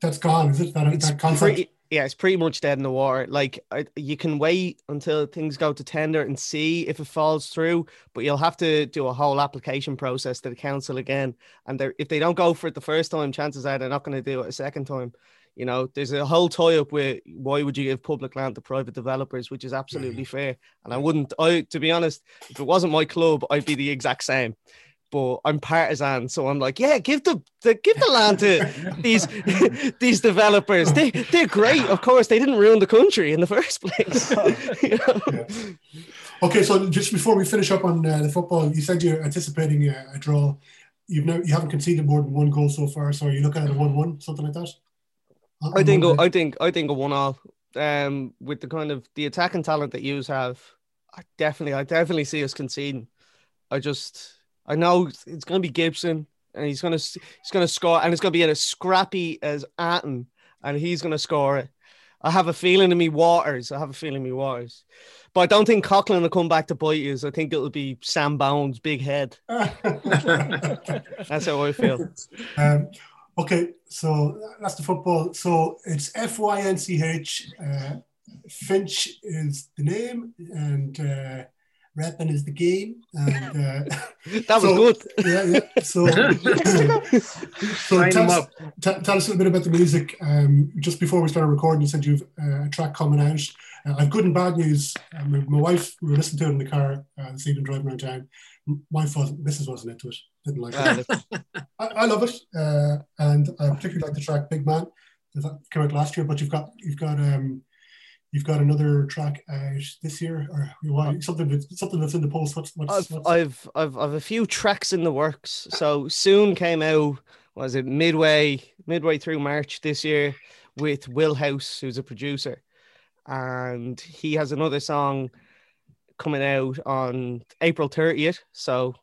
that's gone, is it? That, that concept? pretty, yeah, it's pretty much dead in the water. Like I, you can wait until things go to tender and see if it falls through, but you'll have to do a whole application process to the council again. And they're, if they don't go for it the first time, chances are they're not going to do it a second time. You know, there's a whole tie up with why would you give public land to private developers, which is absolutely mm-hmm. fair. And I wouldn't, I to be honest, if it wasn't my club, I'd be the exact same. But I'm partisan, so I'm like, yeah, give the, the give the land to these (laughs) these developers. They they're great, of course. They didn't ruin the country in the first place. (laughs) You know? Okay, so just before we finish up on uh, the football, you said you're anticipating a, a draw. You've no, you haven't conceded more than one goal so far, so are you looking at a one-one, something like that? On- I think Monday? I think I think a one all. Um, with the kind of the attacking talent that you have, I definitely I definitely see us conceding. I just I know it's going to be Gibson, and he's going to he's going to score, and it's going to be as scrappy as Atten, and he's going to score it. I have a feeling in me Waters. I have a feeling in me Waters, but I don't think Coughlan will come back to bite you. I think it'll be Sam Bones' big head. (laughs) That's how I feel. Um, okay, so that's the football. So it's F Y N C H. Uh, Fynch is the name, and uh, Rapping is the game. And uh, (laughs) That was so- good. Yeah, yeah. So, (laughs) so tell, us, t- tell us a little bit about the music. Um, just before we started recording, you said you've uh, a track coming out. Uh, I've good and bad news. Um, my- my wife, we were listening to it in the car uh, this evening driving around town. M- My wasn't, Mrs. wasn't into it. Didn't like Ah, it. (laughs) I, I love it, uh, and I particularly like the track "Big Man." That came out last year, but you've got you've got um, you've got another track out this year, or you want uh, something that's, something that's in the post. What's what's, I've, what's I've I've I've a few tracks in the works. So soon came out was it midway midway through March this year with Will House, who's a producer, and he has another song coming out on April 30th. So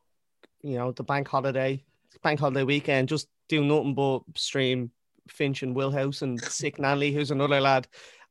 you know the bank holiday, bank holiday weekend, just do nothing but stream Fynch and Will House and (laughs) Sick Nanley, who's another lad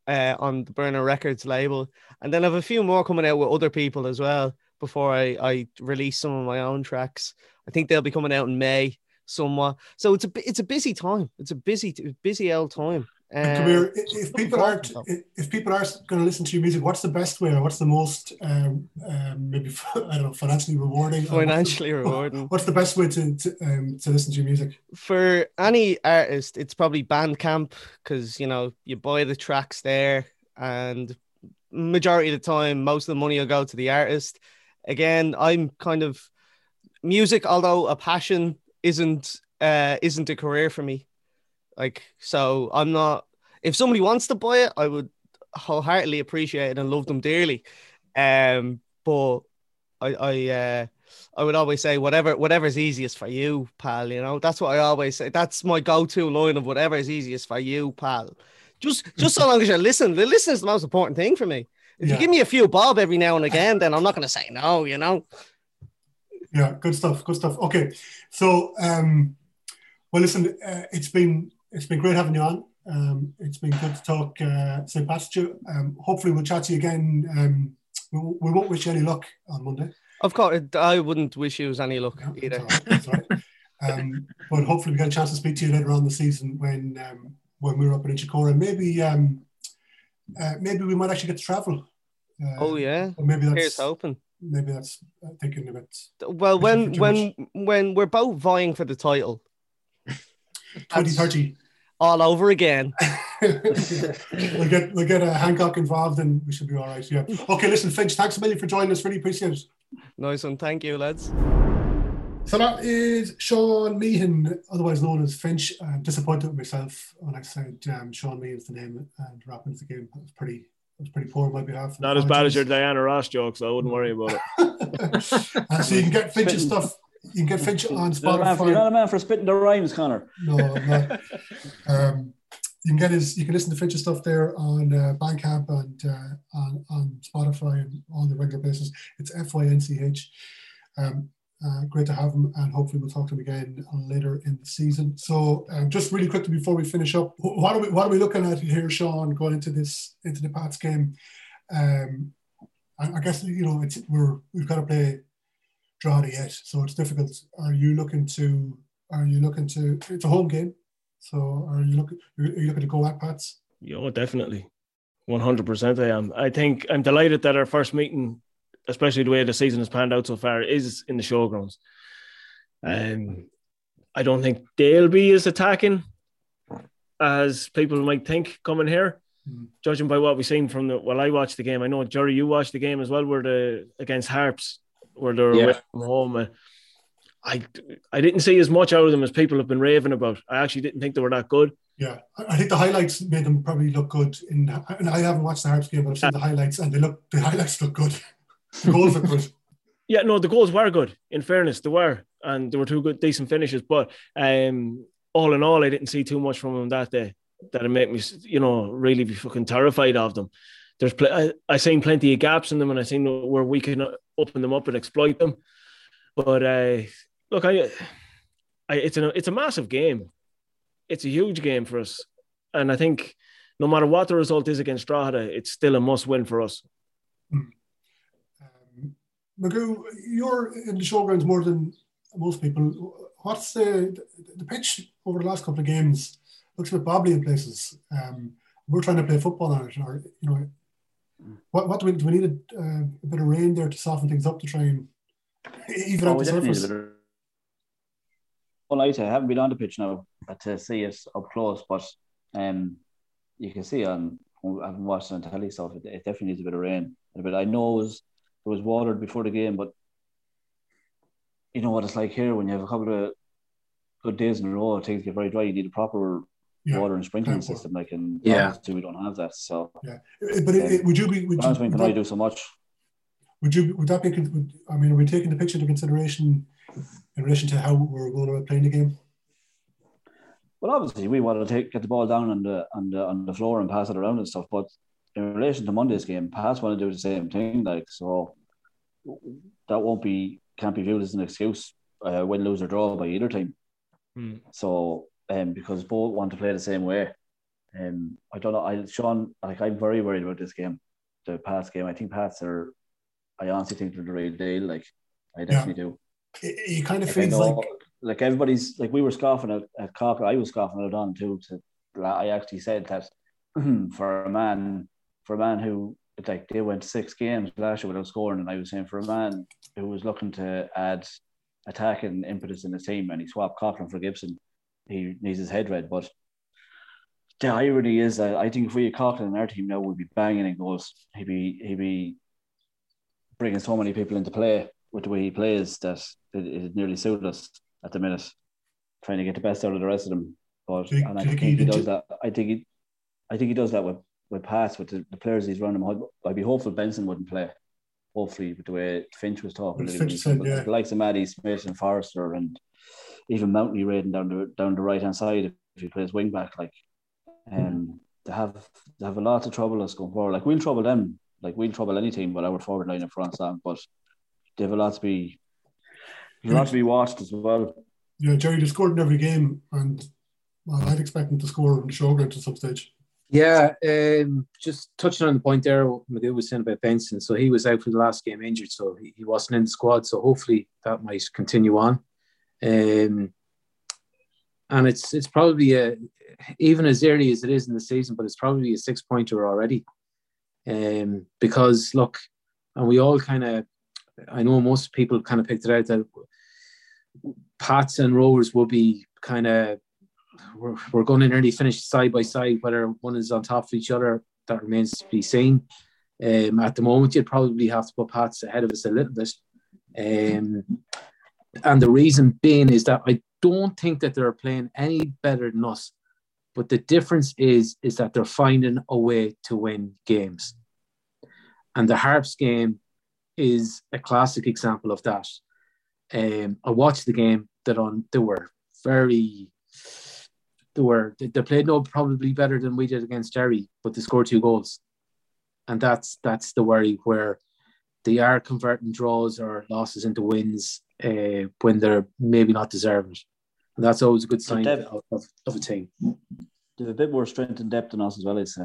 uh, on the Burner Records label. And then I have a few more coming out with other people as well before I, I release some of my own tracks. I think they'll be coming out in May somewhat. So it's a it's a busy time. It's a busy busy old time. And come if people aren't if people aren't going to listen to your music, what's the best way or what's the most um, um, maybe (laughs) I don't know financially rewarding? or what's the- Financially (laughs) rewarding. What's the best way to to, um, to listen to your music? for any artist, it's probably Bandcamp because you know you buy the tracks there, and majority of the time, most of the money will go to the artist. Again, I'm kind of music, although a passion, isn't uh, isn't a career for me. Like, so I'm not. If somebody wants to buy it, I would wholeheartedly appreciate it and love them dearly. Um, but I, I, uh, I would always say whatever, whatever's easiest for you, pal. You know, that's what I always say. That's my go-to line of whatever is easiest for you, pal. Just, just so long as you listen. The listen is the most important thing for me. If Yeah. you give me a few bob every now and again, then I'm not going to say no. You know. Yeah, good stuff. Good stuff. Okay, so um, well, listen, uh, it's been it's been great having you on. Um, it's been good to talk uh, St. Patrick's. Day. Um, hopefully, we'll chat to you again. Um, we, won't- we won't wish you any luck on Monday, Of course, I wouldn't wish you any luck either. um, but hopefully, we get a chance to speak to you later on the season when um, when we're up in Inchicore. Maybe um, uh, maybe we might actually get to travel. Uh, oh yeah, maybe that's here's hoping. maybe that's uh, thinking a bit. Well, when when when we're both vying for the title, 2030. all over again. (laughs) (laughs) we'll get we'll get uh, Hancock involved and we should be all right. Yeah. (laughs) Okay, listen, Fynch, thanks a million for joining us. Really appreciate it. Nice one, thank you, lads. So that is Sean Meehan, otherwise known as Fynch. I'm disappointed with myself when I said um, Sean Meehan's the name and Rappin's the game. That was pretty that was pretty poor on my behalf. Not as bad as your Diana Ross joke, so I wouldn't worry about it. Uh, so you can get Fynch's stuff. You can get Fynch on You're not, a man for, you're not a man for spitting the rhymes, Conor. No, I'm not. Um, you can get his. You can listen to Fynch's stuff there on uh, Bandcamp and uh, on on Spotify and on the regular basis. It's F Y N C H. Um, uh, great to have him, and hopefully we'll talk to him again later in the season. So, um, just really quickly before we finish up, what are we what are we looking at here, Shaun, going into this into the Pats game? Um, I, I guess you know it's we're we've got to play Drogheda yet, so it's difficult. Are you looking to? Are you looking to? It's a home game, so are you looking? Are you looking to go at Pats? Yeah, definitely. 100% I am. I think I'm delighted that our first meeting, especially the way the season has panned out so far, is in the showgrounds. Um, I don't think they'll be as attacking as people might think coming here, judging by what we've seen from the. Well, I watched the game. I know, Gerry, you watched the game as well, where the against Harps, where they're Yeah. away from home. Uh, I, I didn't see as much out of them as people have been raving about. I actually didn't think they were that good. Yeah, I I think the highlights made them probably look good. In and I haven't watched the Harps game, but I've seen the highlights, and they look the highlights look good. (laughs) The goals look good. (laughs) Yeah, no, the goals were good. In fairness, they were, and they were two good, decent finishes. But um, all in all, I didn't see too much from them that day that it made me, you know, really be fucking terrified of them. There's, pl- I, I seen plenty of gaps in them, and I seen where we can open them up and exploit them. But uh, look, I, I, it's a, it's a massive game. It's a huge game for us, and I think no matter what the result is against Drogheda, it's still a must-win for us. Magoo, you're in the showgrounds more than most people. What's the the pitch over the last couple of games? Looks a bit bobbly in places. Um, we're trying to play football on it, or you know, what what do we do? We need a, uh, a bit of rain there to soften things up to try and even Oh, out the definitely need a surface. Well, I haven't been on the pitch now to see it up close, but um, you can see on I haven't watched it on telly so It, it definitely needs a bit of rain. A bit. I know it was it was watered before the game, but you know what it's like here when you have a couple of good days in a row, things get very dry. You need a proper Yeah, water and sprinkling system. Like in Yeah. obviously we don't have that. So Yeah, but it, it- would you be? Would you, would can only that, do so much. would you? Would that be? Would, I mean, are we taking the picture into consideration in relation to how we're going about playing the game? Well, obviously, we want to take get the ball down on the on the on the floor and pass it around and stuff. But in relation to Monday's game, Pats want to do the same thing. Like so, that won't be can't be viewed as an excuse, uh, win, lose or draw by either team. Hmm. So, um, because both want to play the same way. Um, I don't know. I Sean, like I'm very worried about this game, the Pats game. I think Pats are. I honestly think they're the real deal. Like, I definitely do. It, it kind of Like, feels know- like like everybody's like we were scoffing at, at Cocker. I was scoffing at on too. To I actually said that (clears throat) for a man for a man who like they went six games last year without scoring, and I was saying for a man who was looking to add attacking impetus in his team, and he swapped Cochran for Gibson, he needs his head read. But the irony is that I think if we had Cochran in our team now, we'd be banging in goals. He'd be he'd be bringing so many people into play with the way he plays that it, it nearly suit us at the minute, trying to get the best out of the rest of them. But and I think he- he does that. I think he, I think he does that with with Pats with the, the players he's running. I'd, I'd be hopeful Benson wouldn't play. Hopefully, with the way Fynch was talking, Well, Fynch said, yeah. The likes of Matty Smith and Forrester and even Mountley raiding down the down the right hand side if he plays wing back, like um, they have they have a lot of trouble us going forward. Like we'll trouble them, like we'll trouble any team, but our forward line in front, Sam. But they have a lot to be, a lot to be watched as well. yeah, Gerry they scored in every game, and well, I'd expect them to score in the showground at some stage. Yeah, um, just touching on the point there, what Magoo was saying about Benson. So he was out for the last game injured, so he, he wasn't in the squad. So hopefully that might continue on. Um, and it's it's probably a even as early as it is in the season, but it's probably a six pointer already. Um, because look, and we all kind of, I know most people kind of picked it out that Pats and Rovers will be kind of we're, we're going to nearly finish side by side. Whether one is on top of each other, that remains to be seen. Um, at the moment, you'd probably have to put Pats ahead of us a little bit. Um, and the reason being is that I don't think that they're playing any better than us. But the difference is is that they're finding a way to win games. And the Harps game is a classic example of that. Um, I watched the game. That on they were very. They were they, they played no probably better than we did against Derry, but they scored two goals, and that's that's the worry where they are converting draws or losses into wins uh, when they're maybe not deserving it. And that's always a good sign depth- of, of, of a team. They have a bit more strength and depth than us as well, I'd say.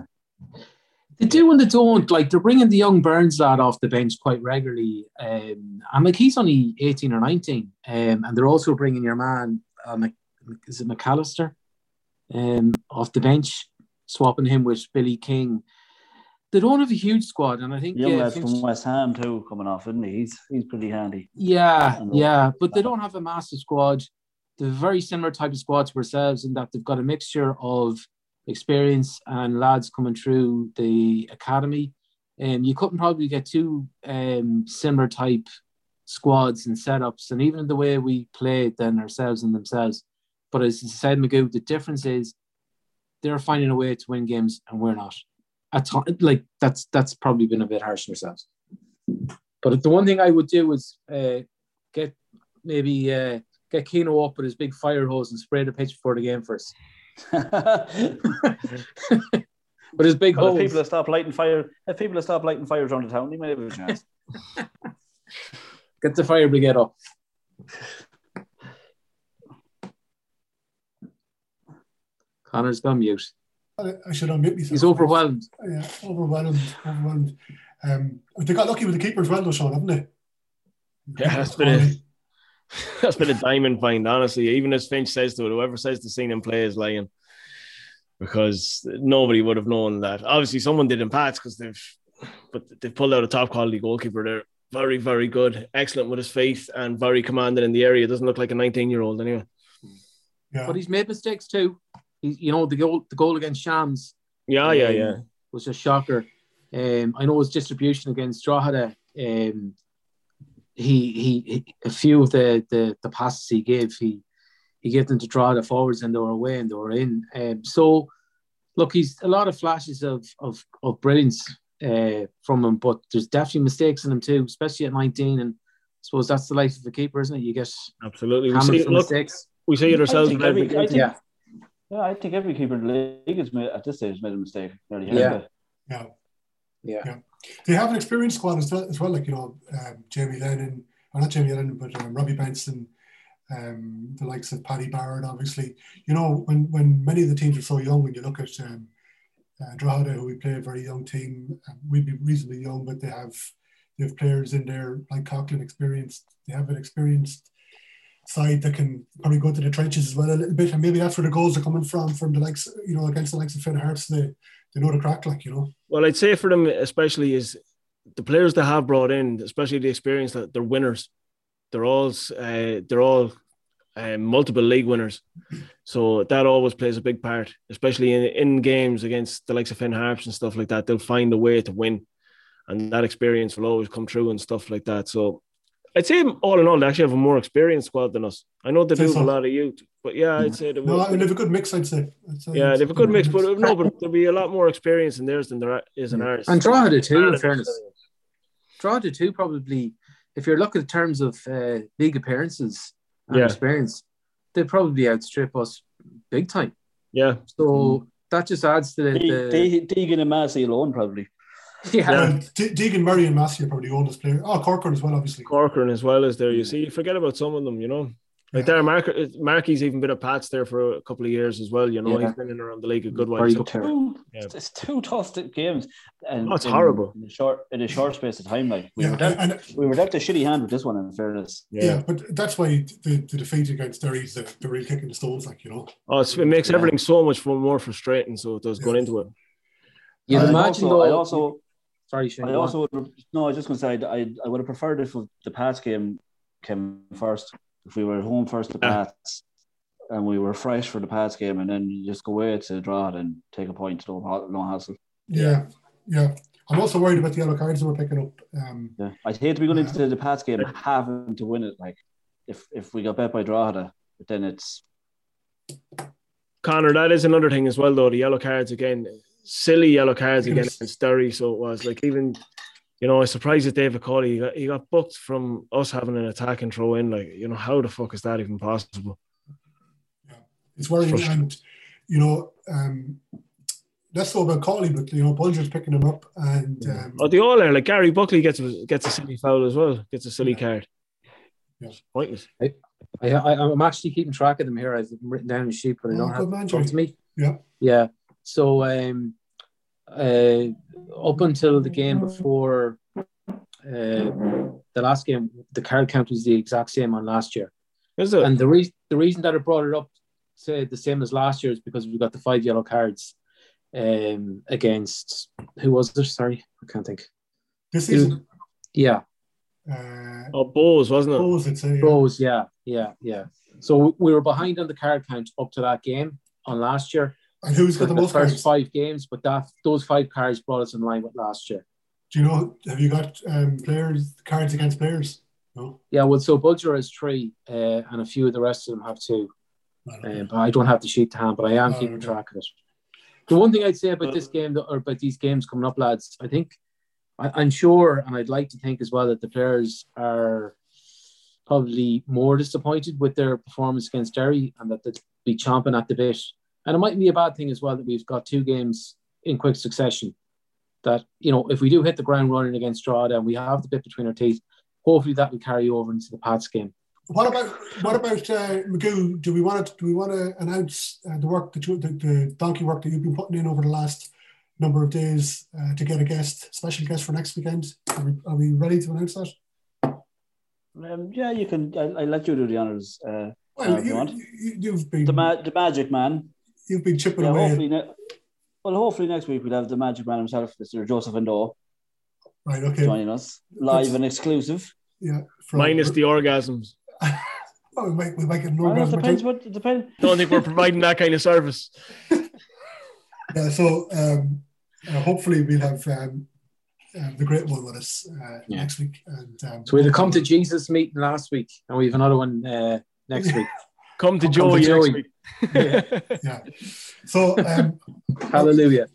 They do and they don't. Like they're bringing the young Burns lad off the bench quite regularly, um, and like he's only eighteen or nineteen. Um, and they're also bringing your man, uh, Mc, is it McAllister, um, off the bench, swapping him with Billy King. They don't have a huge squad, and I think Young uh, lads from West Ham too coming off, isn't he? He's he's pretty handy. Yeah, yeah, but they don't have a massive squad. They're very similar type of squad to ourselves in that they've got a mixture of experience and lads coming through the academy. Um, you couldn't probably get two um, similar type squads and setups, and even the way we played than ourselves and themselves. But as I said, Magoo, the difference is they're finding a way to win games and we're not. At ti- like that's that's probably been a bit harsh on ourselves. But the one thing I would do is uh, get maybe uh, get Keno up with his big fire hose and spray the pitch before the game first. (laughs) but his big if hose. people stop lighting fire, if people stop lighting fires around the town, he might have a chance. (laughs) Get the fire brigade up. Conor's gone mute. I, I should unmute myself. He's overwhelmed. Yeah, overwhelmed, overwhelmed. Um, they got lucky with the keeper as well, though, Shaun, haven't they? Yeah, that's been a (laughs) that's been a diamond find, honestly. Even as Fynch says to it, whoever says the scene in play is lying. Because nobody would have known that. Obviously, someone did in Pats because they've but they've pulled out a top quality goalkeeper there. Very, very good. Excellent with his feet and very commanding in the area. Doesn't look like a 19 year old anyway. But he's made mistakes too. He, you know, the goal the goal against Shams. Yeah, yeah, um, yeah. Was a shocker. Um, I know his distribution against Drogheda. Um, he, he he a few of the, the the passes he gave, he he gave them to Drogheda forwards and they were away and they were in. Um, so look, he's a lot of flashes of of, of brilliance uh, from him, but there's definitely mistakes in him too, especially at 19. And I suppose that's the life of a keeper, isn't it? You get Absolutely. We see, for look, mistakes. we see it ourselves. I think in every, every- I think, Yeah. Yeah. I think every keeper in the league has made, at this stage made a mistake. Nearly Yeah. Yeah. Yeah. yeah. They have an experienced squad as well, as well like, you know, um, Jamie Lennon, or not Jamie Lennon, but um, Robbie Benson, um, the likes of Paddy Barrett, obviously. You know, when, when many of the teams are so young, when you look at um, uh, Drogheda, who we play a very young team, um, we'd be reasonably young, but they have they have players in there like Coughlan experienced. They have an experienced side that can probably go to the trenches as well a little bit, and maybe that's where the goals are coming from, from the likes, you know, against the likes of Finn Harps. They, they know the crack, like, you know. Well, I'd say for them, especially, is the players they have brought in, especially the experience that they're winners. They're all uh, they're all um, multiple league winners, so that always plays a big part, especially in, in games against the likes of Finn Harps and stuff like that. They'll find a way to win, and that experience will always come true and stuff like that. So. I'd say all in all, they actually have a more experienced squad than us. I know they do Think have a lot of youth, but yeah, I'd say they no, I mean, they have a good mix, I'd say. I'd say Yeah, they have a good mix, but no, but there'll be a lot more experience in theirs than there is in ours. And Drogheda too, in Drogheda fairness. Drogheda too, probably, if you're looking in terms of uh, league appearances and Yeah. experience, they probably outstrip us big time. Yeah. So that just adds to the. De- the De- Deegan and Massey alone, probably. (laughs) yeah. Um, well, De- Deegan Murray and Massey are probably the oldest player. Oh, Corcoran as well, obviously. Corcoran as well as there. You see, you forget about some of them, you know. Like there, Mark, uh, Marky's even been a Pats there for a couple of years as well. You know, Yeah. he's been in around the league a good while. So- Two, Yeah. It's two tough st- games. And Oh, it's in- horrible. In a short, in a short space of time, like we Yeah, were dealt, and- we were dealt a shitty hand with this one. In fairness, Yeah. but that's why the, the defeat against Derry is the, the real kicking the stones, like, you know. Oh, it's, it makes everything so much more frustrating. So it does going into it. You'd imagine also, though. I also, sorry, Shane. I go on. also would, no, I was just going to say I, I would have preferred if the Pats game came first. If we were at home first, the Yeah. Pats, and we were fresh for the Pats game, and then you just go away to draw it and take a point, no, ha- no hassle. Yeah, yeah. I'm also worried about the yellow cards that we're picking up. Um, Yeah, I'd hate to be going into the Pats game having to win it. Like if if we got bet by Drogheda, but then it's Conor, that is another thing as well, though. The yellow cards again, silly yellow cards again against Derry. So it was like even you know, I was surprised that David Cawley he got, he got booked from us having an attack and throw in. Like, you know, how the fuck is that even possible? It's worrying, Frustrating. and you know, um, less so about Cawley, but you know, Bolger's picking him up, and um, Oh, they all are like Garry Buckley gets a, gets a silly foul as well, gets a silly card. Yeah. Pointless. I, I, I- I'm actually keeping track of them here. I've written down in sheet, but I Oh, don't good have man, them in front of Gerry. me. Yeah. Yeah. So um, uh, up until the game before uh, the last game, the card count was the exact same on last year. Is it? And the reason the reason that I brought it up, say the same as last year, is because we got the five yellow cards um, against who was it? Sorry, I can't think. this It was- yeah, uh, Oh, Bohs, wasn't it? Bohs, I'd say, yeah. Bros, yeah, yeah, yeah. So we were behind on the card count up to that game on last year. And who's got the most first cards? five games? But that those five cards brought us in line with last year. Do you know? Have you got um, players cards against players? No. Yeah, well, so Bolger has three, uh, and a few of the rest of them have two. Uh, but I don't have the sheet to hand, but I am keeping okay. track of it. The one thing I'd say about this game, or about these games coming up, lads, I think I, I'm sure, and I'd like to think as well that the players are probably more disappointed with their performance against Derry, and that they'll be chomping at the bit. And it mightn't be a bad thing as well that we've got two games in quick succession. That you know, if we do hit the ground running against Drogheda and we have the bit between our teeth, hopefully that will carry over into the Pats game. What about what about uh, Magoo? Do we want to do we want to announce uh, the work that you, the, the donkey work that you've been putting in over the last number of days uh, to get a guest, special guest for next weekend? Are we, are we ready to announce that? Um, yeah, you can. I, I let you do the honors. Uh, Well, uh, you you, want. you, you've been the ma- the Magic Man. You've been chipping Yeah, away. hopefully. Ne- well, hopefully next week we'll have the Magic Man himself, Mr. Joseph N'Do, Right. Okay. joining us live and exclusive. Yeah. From, Minus the orgasms. (laughs) Oh, we might we might get an Well, it orgasm. or depends what it depends. Don't think we're providing that kind of service. (laughs) Yeah. So um, uh, hopefully we'll have um, uh, the great one with us uh, Yeah. next week. And um, So we had a come to Jesus meeting last week, and we have another one uh, next (laughs) week. Come to Come to Joey next week. (laughs) yeah. So um, Hallelujah.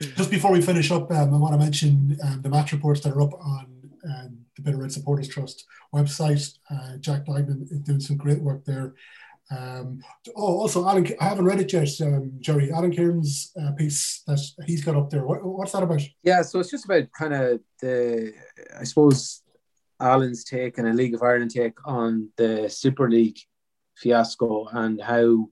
Just before we finish up, um, I want to mention um, the match reports that are up on um, the Bit O' Red Supporters Trust website. Uh, Jack Lyman is doing some great work there. Um, oh, also, Alan, I haven't read it yet, um, Gerry. Alan Kieran's uh, piece that he's got up there. What, what's that about? Yeah, so it's just about kind of the, I suppose, Alan's take and a League of Ireland take on the Super League fiasco and how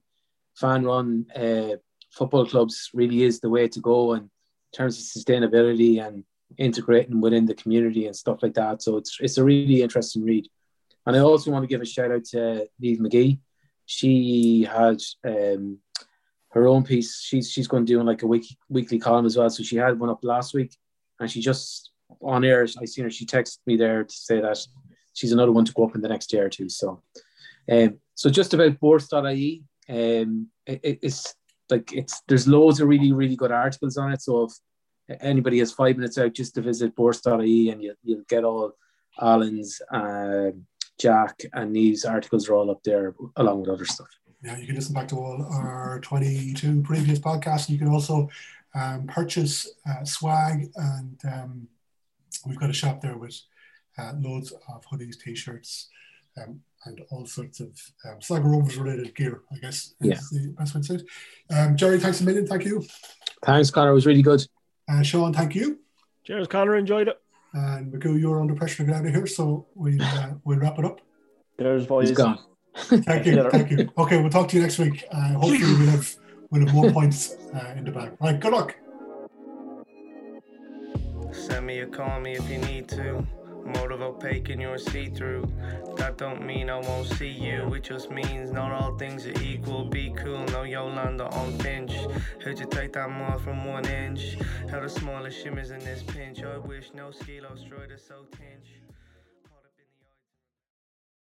fan run uh, football clubs really is the way to go in terms of sustainability and integrating within the community and stuff like that. So it's it's a really interesting read. And I also want to give a shout out to Neve McGee. She had um, her own piece. She's she's going to do like a week, weekly column as well. So she had one up last week, and she just on air. I seen her. She texted me there to say that she's another one to go up in the next year or two. So, um, so just about BORST.ie, um, it, it- it's like it's there's loads of really really good articles on it. So if anybody has five minutes out just to visit BORST.ie, and you, you'll get all Alan's, um, Jack, and Neve's articles are all up there along with other stuff. Yeah, you can listen back to all our 22 previous podcasts. You can also um, purchase uh, swag, and um, we've got a shop there with uh, loads of hoodies, t-shirts, um, and all sorts of um, Sligo Rovers related gear. I guess is Yeah. the best way to say it. Um, Gerry, thanks a million. Thank you. Thanks, Conor. It was really good. Uh, Shaun, thank you. Cheers, Conor. Enjoyed it. And Magoo, you're under pressure to get out of here, so we'll uh, we'll wrap it up. There's boys. He's gone. Thank you, (laughs) thank you. Okay, we'll talk to you next week. Uh, hopefully, we'll have we'll have more points uh, in the bag. Right, good luck. Send me or call me if you need to. Motive opaque and you're see through. That don't mean I won't see you. It just means not all things are equal. Be cool, no Yolanda on Fynch. Heard you take that more from one inch. How the smallest shimmers in this pinch. I wish no ski destroyed us so tinge.